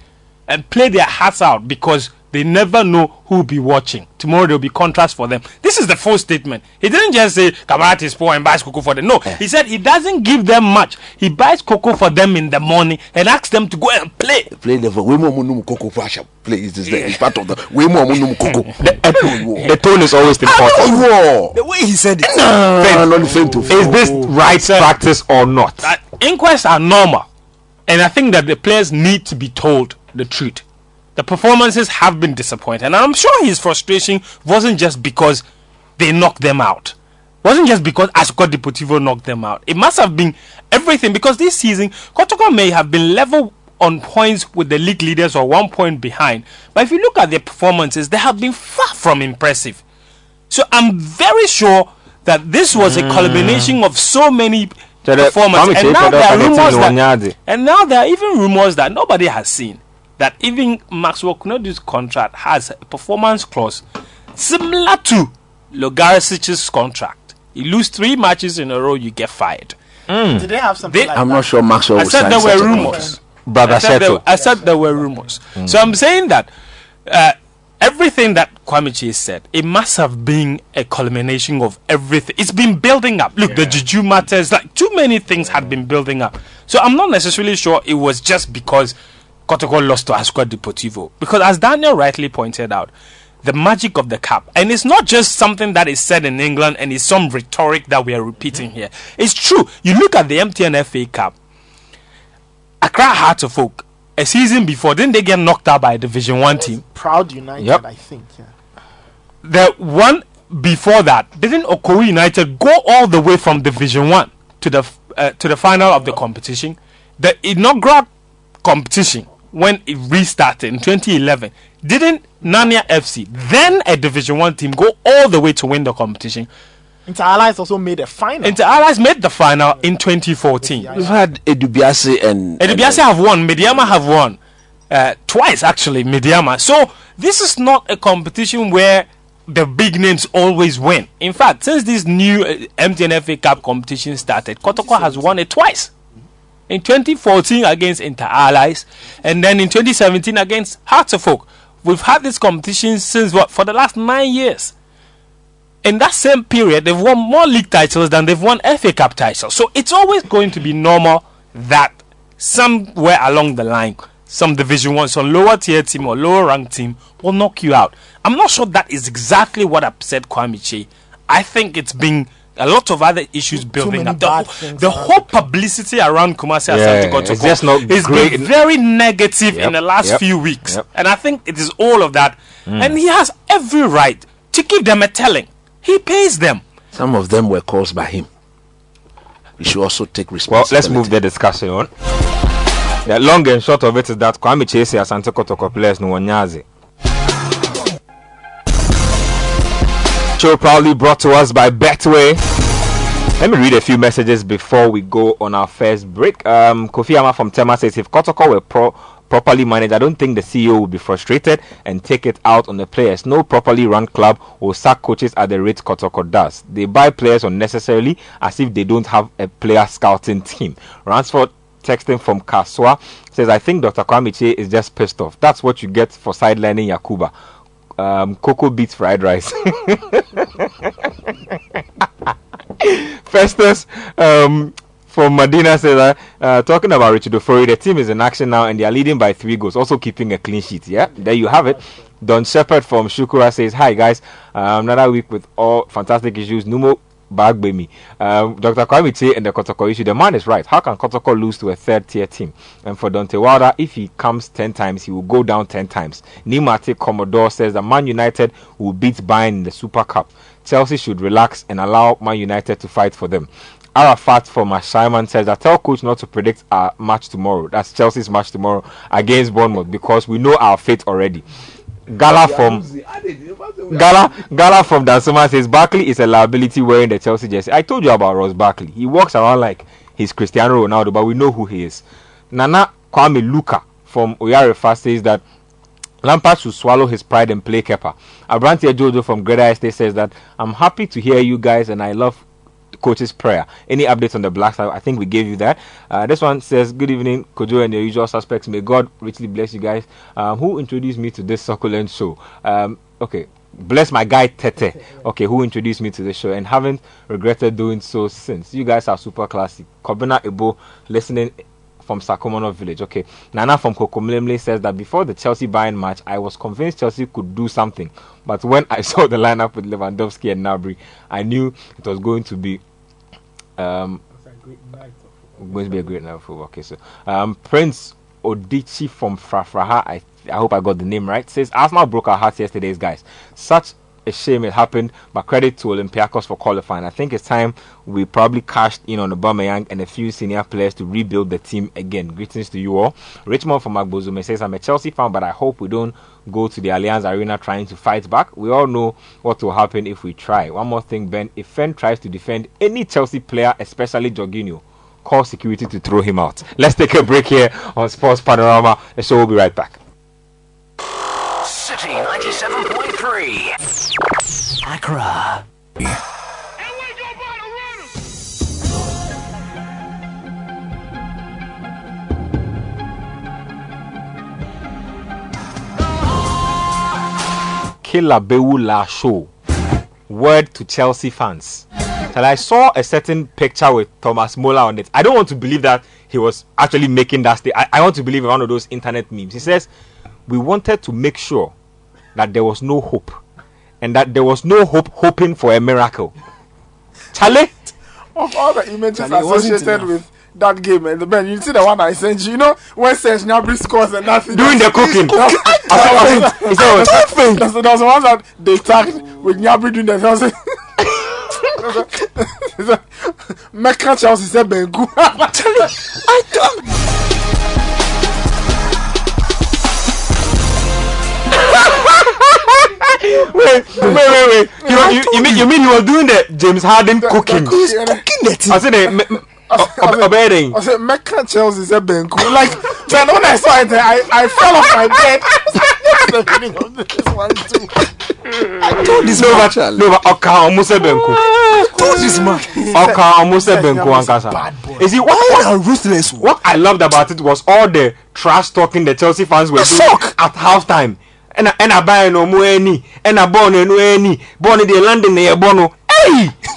and play their hearts out because they never know who will be watching. Tomorrow there will be contrast for them. This is the full statement. He didn't just say Kamarat is poor and buys cocoa for them. No, he said he doesn't give them much. He buys cocoa for them in the morning and asks them to go and play. Play the we mo num cocoa fashion. Play is this there. It's part of the we mo num cocoa. [laughs] The tone is always important. The way he said it. Nah, not defend to. Is this right practice or not? Uh, inquests are normal. And I think that the players need to be told the truth. The performances have been disappointing. And I'm sure his frustration wasn't just because they knocked them out. It wasn't just because Asokwa Deportivo knocked them out. It must have been everything because this season, Kotoko may have been level on points with the league leaders or one point behind. But if you look at their performances, they have been far from impressive. So I'm very sure that this was a culmination of so many performances. And now there are rumors that, and now there are even rumors that nobody has seen that even Maxwell Konadu's contract has a performance clause similar to Logarušić's contract. You lose three matches in a row, you get fired. Did they have something They- like I'm that? not sure Maxwell I will said sign there were rumors. contract. Brother I said, there, Sheto. I said there were rumors. So I'm saying that uh, everything that Kwame Chase said, it must have been a culmination of everything. It's been building up. Look, the Juju matters, like too many things had been building up. So I'm not necessarily sure it was just because Kotoko lost to Asokwa Deportivo. Because as Daniel rightly pointed out, the magic of the cup. And it's not just something that is said in England and it's some rhetoric that we are repeating here. It's true. You look at the MTN FA Cup, Accra Hearts of Oak, a season before, didn't they get knocked out by a Division 1 team? Proud United, Yep. I think. Yeah. The one before that, didn't Okwawu United go all the way from Division 1 to the uh, to the final of the competition? The inaugural competition, when it restarted in 2011, didn't Nania FC, then a Division 1 team, go all the way to win the competition? Inter Allies also made a final. Inter Allies made the final in 2014. We've had Edubiase and. Edubiase have won, Medeama have won. Uh, twice actually, Medeama. So this is not a competition where the big names always win. In fact, since this new uh, MTN FA Cup competition started, Kotoko has won it twice. In 2014 against Inter Allies, and then in 2017 against Hearts of Oak. We've had this competition since what for the last nine years. In that same period, they've won more league titles than they've won FA Cup titles. So it's always going to be normal that somewhere along the line, some Division One, some lower tier team or lower ranked team will knock you out. I'm not sure that is exactly what upset Kwame Kyei. I think it's been a lot of other issues building many up. The, whole- the whole publicity around Kumasi Yeah, Asante Kotoko it's just not has great. been very negative Yep, in the last yep, few weeks. yep. And I think it is all of that. Mm. And he has every right to give them a telling. He pays them. Some of them were caused by him. You should also take Well, responsibility. let's move the discussion on. The long and short of it is that Kwame Chase Asante Kotoko players no Wanyazi. Show proudly brought to us by Betway. Let me read a few messages before we go on our first break. Um, Kofi Ama from Tema says if Kotoko were pro- properly managed, I don't think the CEO would be frustrated and take it out on the players. No properly run club will sack coaches at the rate Kotoko does. They buy players unnecessarily as if they don't have a player scouting team. Ransford texting from Kasoa says, I think Dr. Kwame Kyei is just pissed off. That's what you get for sidelining Yakuba. Um, Coco beats fried rice. [laughs] Festus um, from Medina says that uh, talking about Richard Ofori, the team is in action now and they are leading by three goals, also keeping a clean sheet. Yeah, there you have it. Don Shepard from Shukura says, Hi guys, um, another week with all fantastic issues. Numo Bagbemi. Um, Dr. Kwame Kwamiche and the Kotoko issue. The man is right. How can Kotoko lose to a third tier team? And for Deontay Wilder, if he comes 10 times, he will go down 10 times. Nimate Commodore says that Man United will beat Bayern in the Super Cup. Chelsea should relax and allow Man United to fight for them. Arafat from Ashaiman says that tell coach not to predict our match tomorrow. That's Chelsea's match tomorrow against Bournemouth because we know our fate already. Gala from Gala Gala from Dansoman says Barkley is a liability wearing the Chelsea jersey. I told you about Ross Barkley. He walks around like he's Cristiano Ronaldo, but we know who he is. Nana Kwame Luka from Oyarifa says that Lampard should swallow his pride and play keeper. Abrantia Jojo from Greater Estate says that I'm happy to hear you guys and I love coach's prayer. Any updates on the Black side? I think we gave you that. Uh, this one says, Good evening, Kojo and the usual suspects. May God richly bless you guys. Um, who introduced me to this succulent show? Um, okay. Bless my guy Tete, okay, who introduced me to the show and haven't regretted doing so since. You guys are super classy. Kobina Ebo listening from Sakumono Village. Okay, Nana from Kokomlemle says that before the Chelsea Bayern match, I was convinced Chelsea could do something, but when I [laughs] saw the lineup with Lewandowski and Gnabry, I knew it was going to be um, going to be a great night of football. Okay, so um, Prince Odichi from Frafraha, I I hope I got the name right, says Arsenal broke our hearts yesterday, guys. Such a shame it happened, but credit to Olympiacos for qualifying. I think it's time we probably cashed in on Aubameyang and a few senior players to rebuild the team again. Greetings to you all. Richmond from Magbozume says, I'm a Chelsea fan, but I hope we don't go to the Allianz Arena trying to fight back. We all know what will happen if we try. One more thing, Ben. If Fen tries to defend any Chelsea player, especially Jorginho, call security to throw him out. Let's take a break here on Sports Panorama. The show will be right back. Citi 97.3. Accra. Kilabewu show. Word to Chelsea fans. And I saw a certain picture with Thomas Muller on it. I don't want to believe that he was actually making that statement. I, I want to believe in one of those internet memes. He says, We wanted to make sure that there was no hope and that there was no hope hoping for a miracle. Charlie, of all the images Charlie, associated with that game and the man, you see the one I sent you. You know when Serge Gnabry scores and nothing. doing the cooking. I said, he said, "Oh, There's, there's one that they tagged with Gnabry doing the thing. [laughs] Mecca Chelsea said Bengu. [laughs] I don't. Wait, wait, wait, wait. You, know, you, you, mean, you mean he was doing the James Harden cooking? He's Cooking it. I said, eh, the Obeding. I said Mecca Chelsea said Bengu. [laughs] Like man, when I saw it, I, I fell off my bed. the meaning of this one too. I told this No, man. but no, but Oka almost said Benku. told this man. Oka almost said Benku Ankasa. You see, what, what, a ruthless what I loved about it was all the trash talking the Chelsea fans were doing at halftime. And I, and I buy no more any, and I born no any, born in the London near Bono. Hey, [coughs]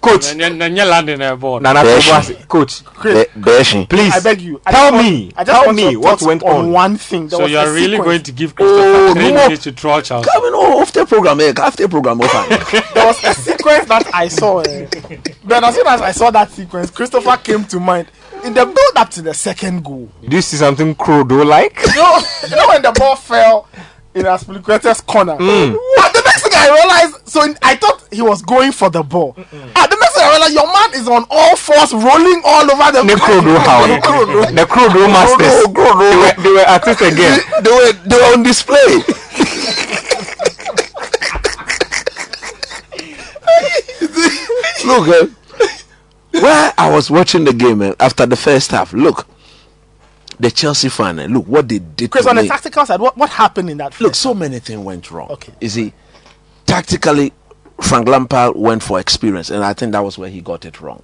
coach, Nanya landing a ball. Nana Tobasi, coach, Beshi. please I beg you. I tell just want- me, I just tell want me your what thoughts went on on. one thing. There So was you are a really sequence. going to give Christopher Oh, three no. minutes to draw Chelsea? Coming on after program, eh? After program, oh, [laughs] fine. there was a sequence that I saw. Eh. Then as soon as I saw that sequence, Christopher came to mind. In the build up to the second goal, Do you see something Crodo like? you know, you know when the ball fell in Azpilicueta's corner. What the next thing I realized, so in, I thought he was going for the ball. Ah, the next thing I realized, your man is on all fours, rolling all over the. The Crodo how? [laughs] The Crodo masters. They were, they were at it [laughs] again. they were they were on display. [laughs] look, eh, where I was watching the game eh, after the first half, look, the Chelsea fan, eh, look what they did. Chris, on the tactical side, what, what happened in that? Look, so many things went wrong. Okay. You see, tactically, Frank Lampard went for experience, and I think that was where he got it wrong.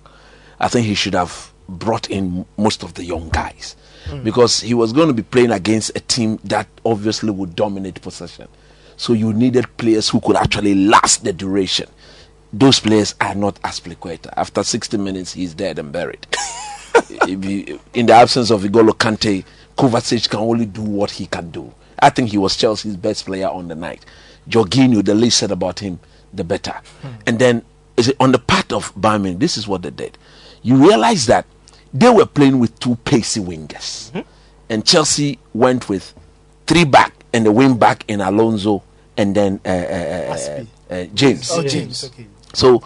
I think he should have brought in most of the young guys because he was going to be playing against a team that obviously would dominate possession. So you needed players who could actually last the duration. Those players are not Azpilicueta. After 60 minutes, he's dead and buried. [laughs] In the absence of Igolo Kante, Kovacic can only do what he can do. I think he was Chelsea's best player on the night. Jorginho, the least said about him, the better. And then is it on the part of Bayern, this is what they did. You realize that they were playing with two pacey wingers, and Chelsea went with three back and the wing back in Alonso and then uh, uh, uh, Aspi. uh, James. Oh, James. Okay. So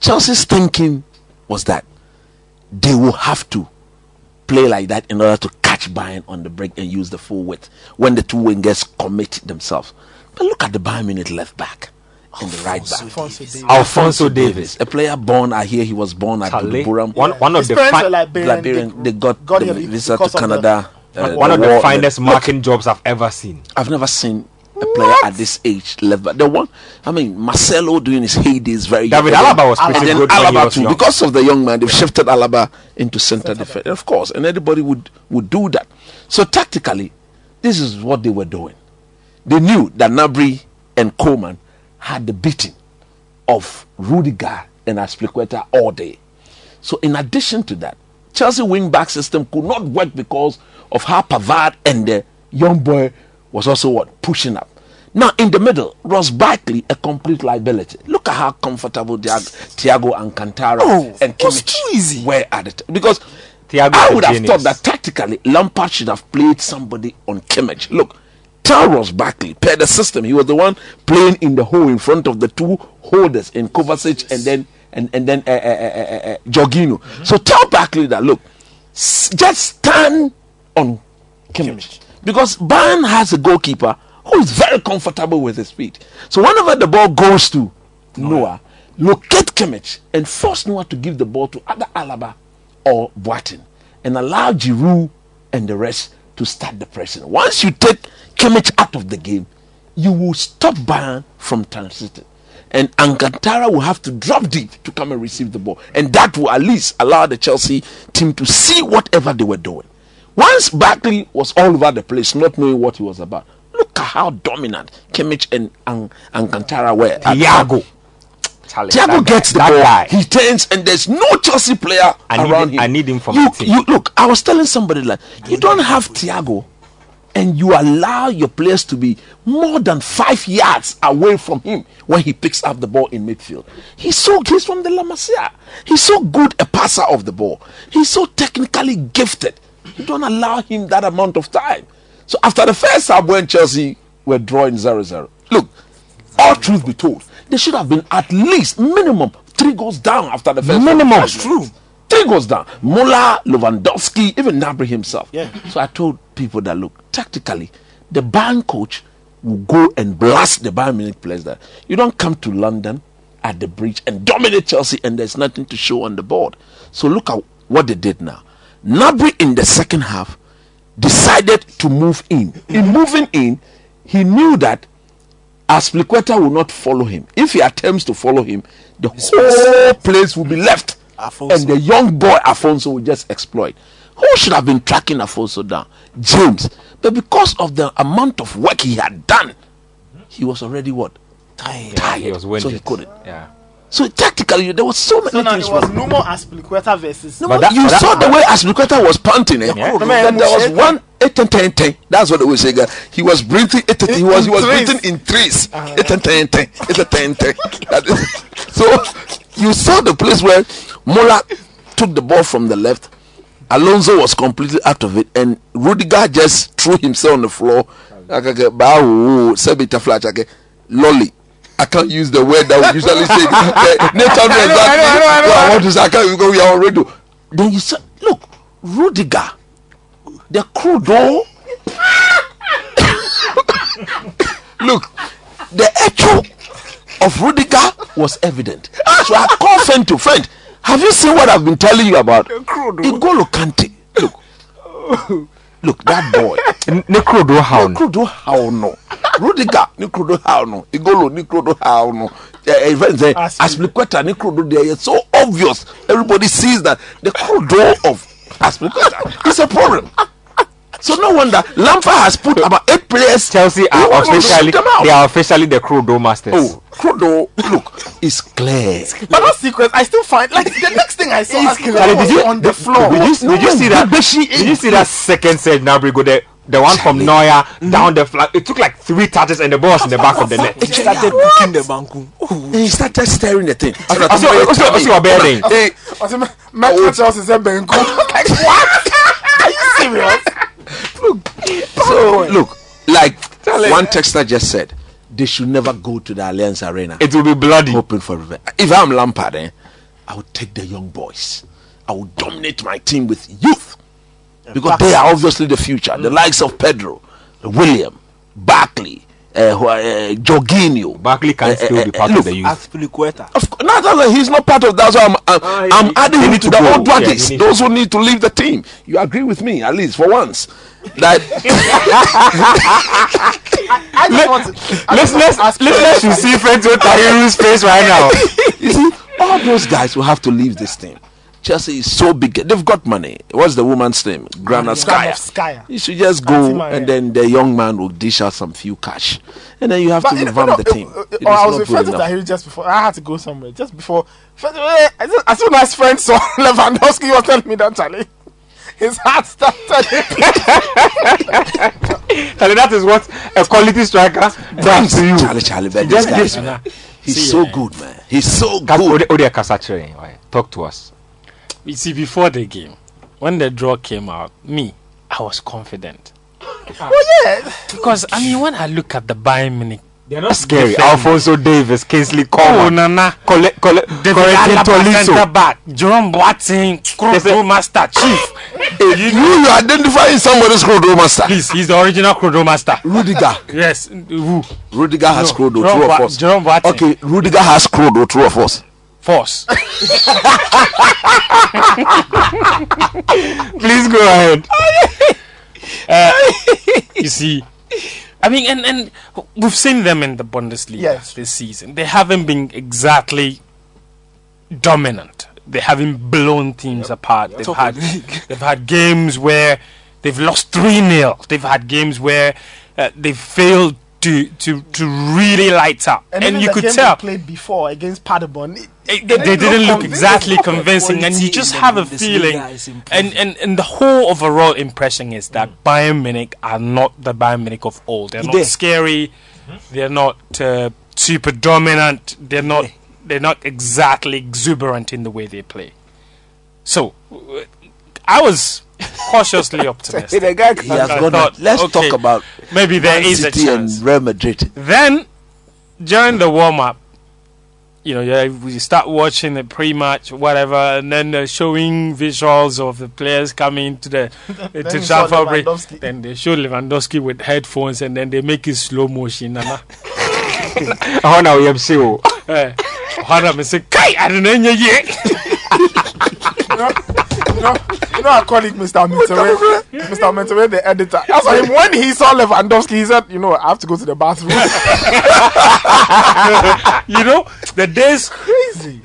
Chelsea's thinking was that they will have to play like that in order to catch Bayern on the break and use the full width when the two wingers commit themselves. But look at the Bayern Munich left back and the right back. Alphonso Davies. Alphonso Davies. a player born, I hear he was born at Charlie. Buram. One, one of His the fi- Liberian. Liberian, they got, got the visa to because of the- Canada. uh, one of the war- finest Look, marking jobs I've ever seen. I've never seen a player at this age left back. The one, I mean, Marcelo doing his heydays very David young. Alaba was and pretty then good when Alaba too, young. because of the young man, they've shifted Alaba into centre defence, of course, and anybody would would do that. So tactically, this is what they were doing. They knew that Gnabry and Coman had the beating of Rudiger and Azpilicueta all day. So, in addition to that, Chelsea wing back system could not work because of how Pavard and the young boy was also what pushing up. Now, in the middle, Ross Barkley, a complete liability. Look at how comfortable Thiago, Thiago Alcantara Oh, and Kimmich were at it. Because Thiago I would have genius. thought that tactically Lampard should have played somebody on Kimmich. Look, Taros Barkley, per the system, he was the one playing in the hole in front of the two holders in Kovacic and then and and then uh, uh, uh, Jorginho. So tell Barkley that look, s- just stand on Kimmich because Bayern has a goalkeeper who is very comfortable with his feet. So whenever the ball goes to Neuer, locate Kimmich and force Neuer to give the ball to either Alaba or Boateng and allow Giroud and the rest to start the pressing. Once you take Kimmich out of the game, you will stop Bayern from transiting. And Alcantara will have to drop deep to come and receive the ball. And that will at least allow the Chelsea team to see whatever they were doing. Once Barkley was all over the place, not knowing what he was about, look at how dominant Kimmich and An- Alcantara were. at- Thiago. Thiago gets the ball. guy. He turns, and there's no Chelsea player I need around him- him. I need him for you, my team. You look. I was telling somebody like you don't have Thiago, and you allow your players to be more than five yards away from him when he picks up the ball in midfield. He's so he's from the La Masia. He's so good a passer of the ball. He's so technically gifted. You don't allow him that amount of time. So after the first half, when Chelsea were drawing 0-0, look, all truth be told, they should have been at least minimum three goals down after the first. Minimum. half. That's true. Three goals down. Muller, Lewandowski, even Gnabry himself. Yeah. So I told people that look, tactically, the Bayern coach will go and blast the Bayern Munich players that you don't come to London at the bridge and dominate Chelsea and there's nothing to show on the board. So look at what they did now. Gnabry in the second half decided to move in. In moving in, he knew that Azpilicueta will not follow him. If he attempts to follow him, the whole place will be left. Alphonso. And the young boy Alphonso will just exploit. Who should have been tracking Alphonso down? James. But because of the amount of work he had done, he was already what? Tired. Tired. He was so he couldn't. Yeah. So tactically, there was so many So now things it was wrong. Numo Azpilicueta versus. No, But that- you but that- saw the way Azpilicueta was panting. Eh? Yeah. Then there was one eight and ten ten. That's what they would say. guy. He was breathing. Eight, and- he was he was threes. breathing in threes. Eight and ten ten. Eight and ten ten. That is- [laughs] so you saw the place where Mola took the ball from the left. Alonso was completely out of it, and Rudiger just threw himself on the floor. Like, okay, bow, okay, lolly. I can't use the word that we usually say. [laughs] Nathan I know. Well, I want to say, I can't because we are on radio. Then you said, look, Rudiger, the crudo. [coughs] look, the echo of Rudiger was evident. So I called friend to friend. Have you seen what I've been telling you about? Igolo Kante. Look, look, that boy. Necro do how? Nikrodo how no. Rudiger Nikrodo how no. Igolo Nikrodo how no. Eh, Even say Azpilicueta. Azpilicueta Nikrodo there. It's so obvious. Everybody sees that the Krodo of Azpilicueta is a problem. So no wonder Lampard has put about eight players. Chelsea He are to officially shoot out. they are officially the Crudo masters. Oh, Krodo, look, it's clear. But that sequence, I still find like the next thing I saw Azpilicueta Charlie, did you on the floor. Did you, did you see that? Did you see that second set Gnabry go there? The one from Neuer down the flag. It took like three touches and the ball was in the back of the net. He started booking the banku. And he started staring the thing. I see- I see- I see what Bear doing. Hey, I said, Metro Chelsea said Benko. Like what? Are you serious? So look, like one texter just said, they should never go to the Allianz Arena. It will be bloody. hoping for revenge. If I'm Lampard, eh, I would take the young boys. I would dominate my team with youth because they are obviously the future. The likes of Pedro, Willian, Barkley, uh, who are, uh, Jorginho. Barkley can Eh, still eh, be eh, part look, of the youth. Azpilicueta. Of course, not that he's not part of that. So I'm, I'm, Ah, I'm he- adding he him to to the go. old Yeah, dragons. he need those who need to leave the team. You agree with me, at least for once. That [laughs] I just want to. I just want Listeners, to ask listeners should see Fento Tahiru's face right now. [laughs] you see, all those guys will have to leave this team. Chelsea is so big. They've got money. What's the woman's name? Granaskaya. Granovskaya. You should just go, and then the young man will dish out some few cash, and then you have to you know, revamp no, the team. It is oh, I was not with good friends enough. Tahiri just before. I had to go somewhere just before. Friends- eh, As soon- as soon as friends saw [laughs] Lewandowski, he was telling me that Charlie, his heart started. [laughs] Charlie, that is what a quality striker does to you. Charlie, Charlie, but Just this this, guy, he's so good, man. He's so Gas- good. Ode- Ode Kasachire, right? Talk to us. You see, before the game, when the draw came out, me, I was confident. Oh yeah. Because, I mean, when I look at the Bayern Munich, They're not scary. Defend. Alphonso Davies, Kingsley oh, Coman, Nana, Cole, Cole, David Corentin Alaba, centre back, Jerome Boateng, Kroos master, chief. [laughs] you you identifying somebody's Krodo master. Please, he's the original Kroos master. Rudiger. Yes, who? Rudiger has No, Krodo. Jerome True or Boa- Jerome Boateng. Okay, Rudiger has Krodo. True of false? Force. [laughs] Please go ahead. you see, I mean, and and we've seen them in the Bundesliga Yes. this season. They haven't been exactly dominant. They haven't blown teams apart. They've Top had of the league. [laughs] they've had games where they've lost three 0 They've had games where uh, they've failed to to to really light up, and, even you the could game tell they played before against Paderborn. it- it- they, they didn't look exactly convincing, and you just have a feeling, and, and and the whole overall impression is that Bayern Munich are not the Bayern Munich of old. They're not They- scary. They're not uh, super dominant. They're not. They're not exactly exuberant in the way they play. So, uh, I was cautiously [laughs] optimistic. the guy He has gone. thought, Let's okay, talk about Maybe there Man is a City chance. and Real Madrid. Then during the warm up, you know, yeah, we start watching the pre-match, whatever, and then they're showing visuals of the players coming to the [laughs] to you saw Trafford Bridge. Then they show Lewandowski with headphones, and then they make it slow motion. Nana. [laughs] I want to hear you. Eh, Ohana me "Kai, I don't know you know, you know, you know our colleague Mr. Mentere, Mr. Mentere, the editor. That's why when he saw Lewandowski, he said, "You know, I have to go to the bathroom." [laughs] You know, the days Crazy.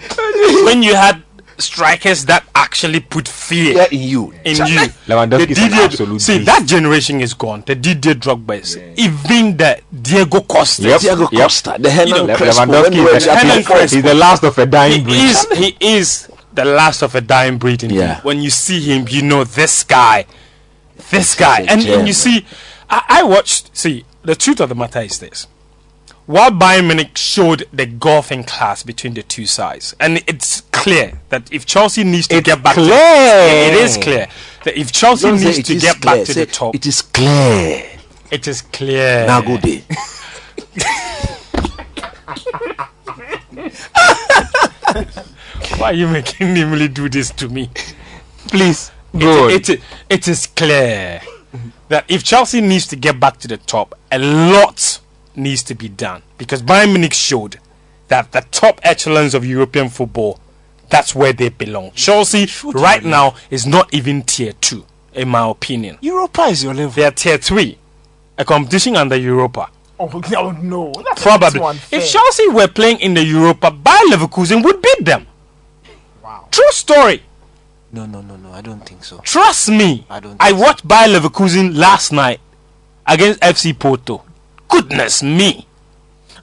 when you had strikers that actually put fear. Yeah, in you. in you. Lewandowski The is an absolute see beast. that generation is gone. The Didier Drogba is even the Diego Costa. Yep. Thiago Yep. Costa, the Hernan Le- Crespo. when Lewandowski is the, at Hernan the he's the last of a dying breed. He breed. is he is the last of a dying breed. Indeed. Yeah. When you see him, you know this guy, this guy, and, and you see, I, I watched. See, the truth of the matter is this: while Bayern Munich showed the golfing class between the two sides, and it's clear that if Chelsea needs to It's get back, to clear. it is clear that if Chelsea Don't needs to get clear, back to say the top, It is clear. it is clear. Day. [laughs] [laughs] Why are you making Nimley do this to me? Please, go. It, it, it is clear that if Chelsea needs to get back to the top, a lot needs to be done because Bayern Munich showed that the top echelons of European football, that's where they belong. Chelsea right now is not even tier two, in my opinion. Europa is your level. They are tier three, a competition under Europa. Oh no, Probably. If Chelsea were playing in the Europa, Bayer Leverkusen would beat them. Wow. True story. No, no, no, no. I don't think so. Trust me. I don't I think so. watched Bayer Leverkusen last night against FC Porto. Goodness me.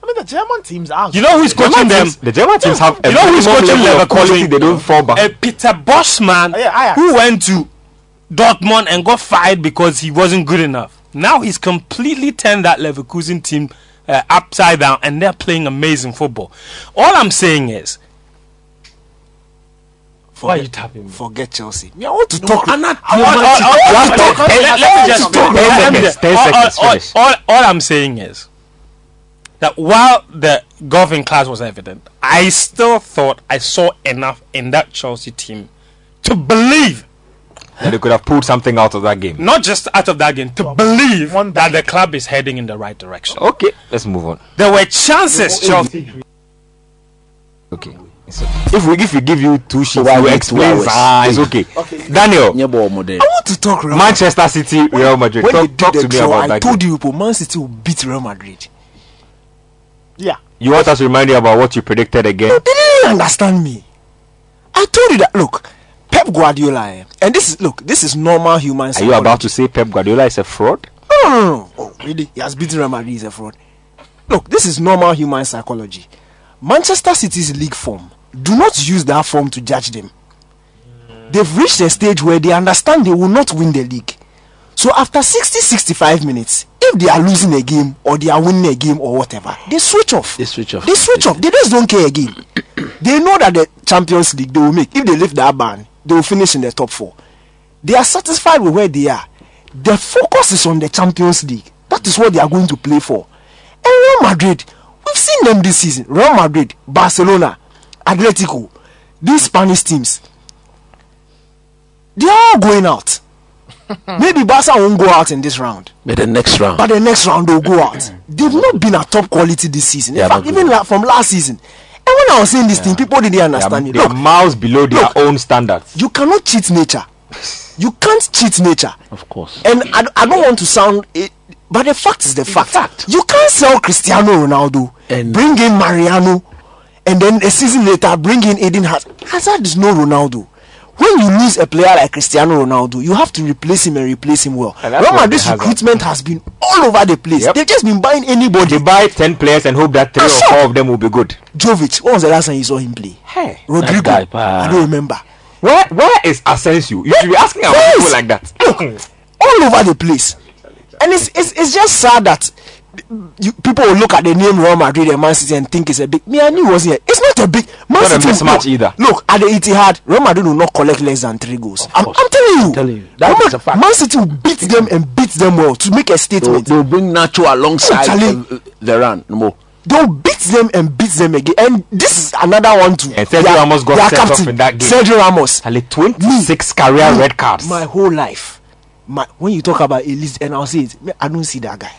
I mean, the German teams are. You know who's coaching German them? teams, the German teams have a You know who's minimum coaching level of quality Leverkusen? they don't fall back. Uh, Peter Boschman, Oh, yeah, who went to Dortmund and got fired because he wasn't good enough. Now he's completely turned that Leverkusen team uh, upside down and they're playing amazing football. All I'm saying is, why are you tapping me? Forget Chelsea. Me, I want to talk. I'm not. I want- I- I- Last I- talk. Let- let me just- Ten let seconds, ten all- seconds, all- finish. all- all I'm saying is that while the golfing class was evident, I still thought I saw enough in that Chelsea team to believe, And they could have pulled something out of that game. not just out of that game, to believe one that the club is heading in the right direction. Okay, let's move on. There were chances, Chelsea. Okay. Okay. If we if we give you two sheets, Why you explain. Ah, it's okay. Daniel, mo there. I want to talk Real Manchester City, Real Madrid. When they Talk, talk to me draw, about I that. told game. you, people, Man City will beat Real Madrid. Yeah. You want us to remind you about what you predicted again? You didn't understand me. I told you that. Look, Pep Guardiola, eh, and this is look, this is normal human. Are you about to say Pep Guardiola is a fraud? No, no, no. Oh, really? He has beaten Real Madrid. He's a fraud. Look, this is normal human psychology. Manchester City's league form. Do not use that form to judge them. They've reached a stage where they understand they will not win the league. So after 60 65 minutes, if they are losing a game or they are winning a game or whatever, they switch off. They switch off. They switch off. They just don't care again. [coughs] they know that the Champions League they will make. If they lift that ban, they will finish in the top four. They are satisfied with where they are. The focus is on the Champions League. That is what they are going to play for. And Real Madrid, we've seen them this season. Real Madrid, Barcelona, Atletico, these Spanish teams, they are all going out. [laughs] Maybe Barca won't go out in this round, But the next round. but the next round they'll go out. They've not been at top quality this season. In They are fact, even good. la- from last season. And when I was saying this thing, people didn't understand it. they are Look, miles below their look. own standards. you cannot cheat nature. [laughs] You can't cheat nature. of course. And I, I don't want to sound, it, but the fact is the fact. fact. You can't sell Cristiano Ronaldo, And- bring in Mariano, and then a season later bring in Eden Hazard. Hazard is no Ronaldo. When you lose a player like Cristiano Ronaldo, you have to replace him and replace him well. And Real Madrid's recruitment has been all over the place. Yep. They've just been buying anybody. They buy 10 players and hope that three ah, or That's all. four of them will be good. Jovic, when was the last time you saw him play? Hey. Rodrigo, guy. I don't remember. Where where is Asensio? You should be asking about people like that. All over the place. And it's, it's, it's just sad that you, people will look at the name Real Madrid and Man City and think it's a big. Me, I knew it wasn't. here. It's not a big. Man Not a City mismatch look, either. Look at the Etihad. Real Madrid will not collect less than three goals. I'm, I'm telling you. telling you. That Man, is a fact. Man City will beat them and beat them well to make a statement. they'll bring Nacho alongside uh, the run. No. More. They'll beat them and beat them again. And this is another one too. And Sergio Ramos got sent off in that game. Sergio Ramos. Ali 26 career Me, red cards. My whole life. My when you talk about Elise, and I'll say it, I don't see that guy.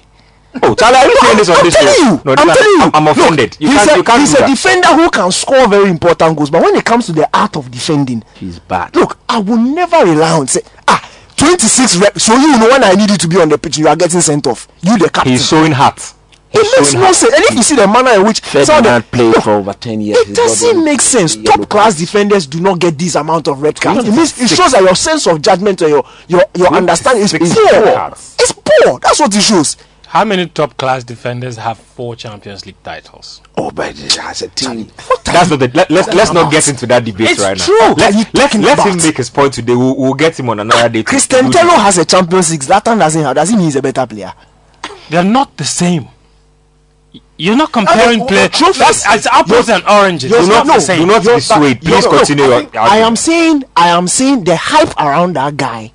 Oh, Charlie, are you saying this on I'm this telling you. No, I'm telling you. I'm, I'm offended. Look, you he's can't, a, can't he's a defender who can score very important goals, but when it comes to the art of defending, He's bad. look, I will never rely on say ah 26 reps. So you know when I need you to be on the pitch, you are getting sent off. You the captain. He's showing heart. It makes no sense. And if you see the manner in which some of Ferdinand the- played look, for over 10 years. it doesn't make sense. Top class defenders do not get this amount of red cards. It means it shows that your sense of judgment or your your your understanding is poor. cards. It's poor. That's what it shows. How many top class defenders have four Champions League titles? Oh, but it has a team. That's not the, let, let's let's not get into that debate It's right true. now. What are you Let, let, let him make his point today. We'll, we'll get him on another day. to- Christian Tello has a Champions League. Zlatan doesn't have. Does he mean he's a better player? They're not the same. Y- You're not comparing well, players. trophies- That's it's apples and oranges. You're not- not no, the same. Do not You're- dissuade. Please Look, look, continue. I, your think- I am saying, I am saying the hype around that guy,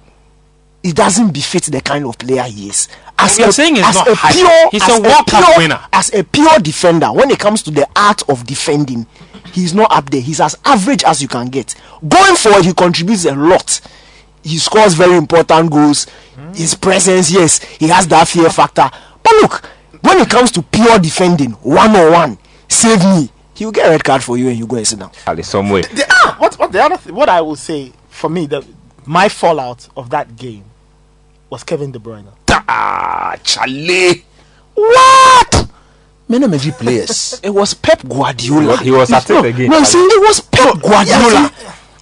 it doesn't befit the kind of player he is. As You're saying it's as not a hype. pure, He's as a World Cup pure- winner. As a pure defender, when it comes to the art of defending, he's not up there. He's as average as you can get. Going forward, he contributes a lot. He scores very important goals. His presence, yes, he has that fear factor. But look, when it comes to pure defending, one on one, save me. He will get a red card for you and you go and sit down. Ali, some way. The, ah, what, what the other thing, what I will say for me, the my fallout of that game was Kevin De Bruyne. Ah, Charlie. What? Men are players. [laughs] It was Pep Guardiola. He was at it again. No, I'm it was Pep Guardiola.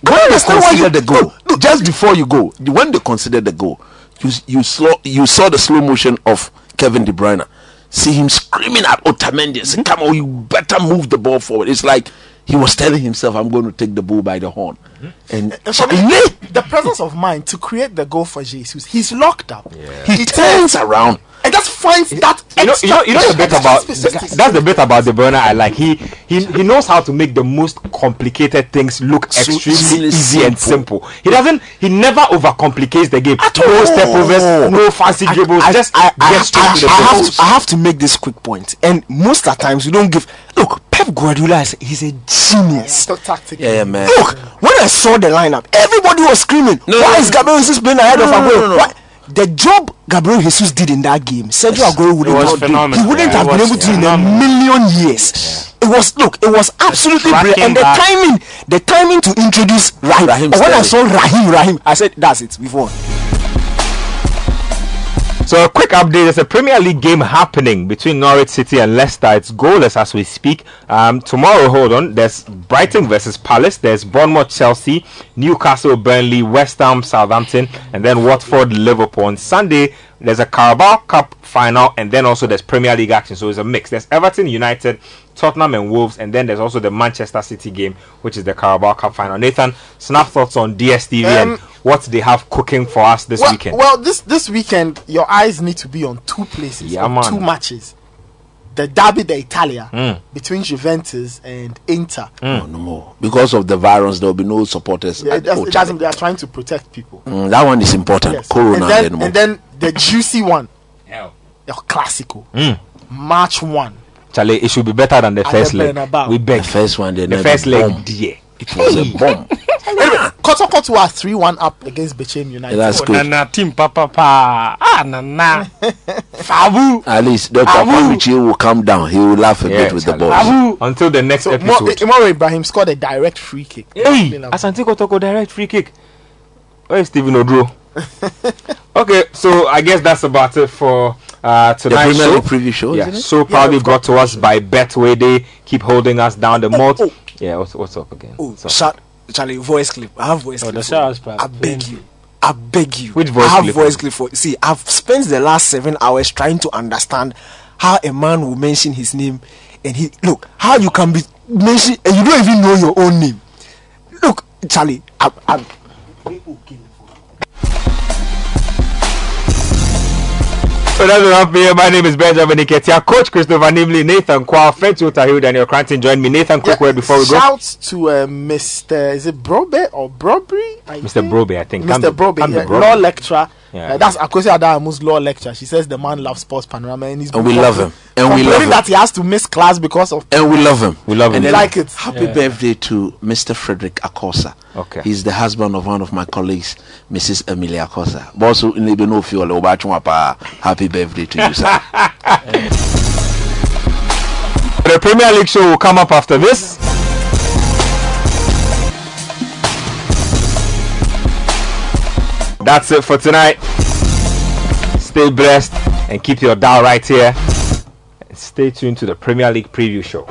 when I they understand why you- considered the goal, just before you go, when they considered the goal, you you saw you saw the slow motion of Kevin De Bruyne. See him screaming at Otamendi, and mm-hmm. "Come on, you better move the ball forward." It's like he was telling himself, "I'm going to take the bull by the horn." Mm-hmm. And For me, the presence of mind to create the goal for Jesus, he's locked up. he turns around. And just finds that. You know, you know, you know the bit about specifics. that's the bit about De Bruyne I like. He he he knows how to make the most complicated things look So extremely easy easy and simple. simple. He doesn't. He never overcomplicates the game. no all. step overs, no fancy dribbles. I, just I, I, get straight I, to the I have to, I have to make this quick point. And most of the times we don't give. Look, Pep Guardiola is he's a genius. So tactical. Yeah, man. Look, when I saw the lineup, everybody was screaming. No, Why no, is no. Gabriel Jesus playing ahead No, of no, Aguero? no, no, no. Why- The job Gabriel Jesus did in that game, Sergio Aguero wouldn't have done. He wouldn't Yeah, have been was able to in a million years. It was look, it was absolutely brilliant. And the timing, the timing to introduce Rahim. Raheem But when I saw Rahim, Rahim, I said, "That's it. We've won." So a quick update: There's a Premier League game happening between Norwich City and Leicester. It's goalless as we speak. Um, tomorrow, hold on. There's Brighton versus Palace. There's Bournemouth, Chelsea, Newcastle, Burnley, West Ham, Southampton, and then Watford, Liverpool. On Sunday, there's a Carabao Cup final, and then also there's Premier League action. So it's a mix. There's Everton, United, Tottenham, and Wolves, and then there's also the Manchester City game, which is the Carabao Cup final. Nathan, snap thoughts on DSTV and Um, what they have cooking for us this well, weekend. well, this this weekend, your eyes need to be on two places, Yeah, two matches. The Derby d'Italia Mm. between Juventus and Inter. No, no more. Because of the virus, there will be no supporters. Yeah, at it doesn't- Old it doesn't- Trafford. they are trying to protect people. Mm, that one is important. Yes. Corona and, and then, then and then the juicy one, Hell. El Clasico, Mm. March 1. Charlie, it should be better than the At first the leg. Bernabeu. We the first one, they The first leg, dear. It was a bomb. [laughs] Anyway, Kotoko are 3 1 up against Bechem United. That's Oh, good. Nana team papa pa. Ah, Nana. [laughs] Fabu. At least Dr. Abu. Kwamichi will calm down. He will laugh a Yeah, bit with the Charlie. boys. Fabu. Until the next so, Mo- episode. Imoro Ibrahim scored a direct free kick. Hey, You know. Asante Kotoko direct free kick. Where is Stephen Odro? [laughs] okay, so I guess that's about it for uh, tonight's Premier show. League preview show, Yeah, isn't it? so proudly we've brought to us by Betway. They keep holding us down. The most. oh. Yeah, what's, what's up again? Oh, What's shut, Charlie, voice clip. I have voice Oh, clip. the for you. I beg you. I beg you. Which voice I have clip? voice clip for See, I've spent the last seven hours trying to understand how a man will mention his name and he look how you can be mention and you don't even know your own name. Look, Charlie, I, I, So that's enough here. My name is Benjamin Iketia. Coach Christopher Nimley, Nathan Kwao, Fentu Tahil, Daniel Cranton joined me. Nathan, quick word before we go. Shouts to uh, Mr. Is it Brobe or Brobry? Mr. think? Brobe, I think. Mr. Brobe, yeah, Brobe. law lecturer. Yeah. Uh, that's Akosi Adamu's law lecture. She says the man loves sports panorama and he's And been we love him. And we love complaining him. that he has to miss class because of And we love him. We love him. And then Like it. Happy birthday to Mr. Frederick Akosa. Okay. He's the husband of one of my colleagues, Mrs. Emilia Akosa. Boss, you need to know if you're Happy birthday to you, sir. [laughs] The Premier League show will come up after this. That's it for tonight. Stay blessed and keep your dial right here. Stay tuned to the Premier League preview show.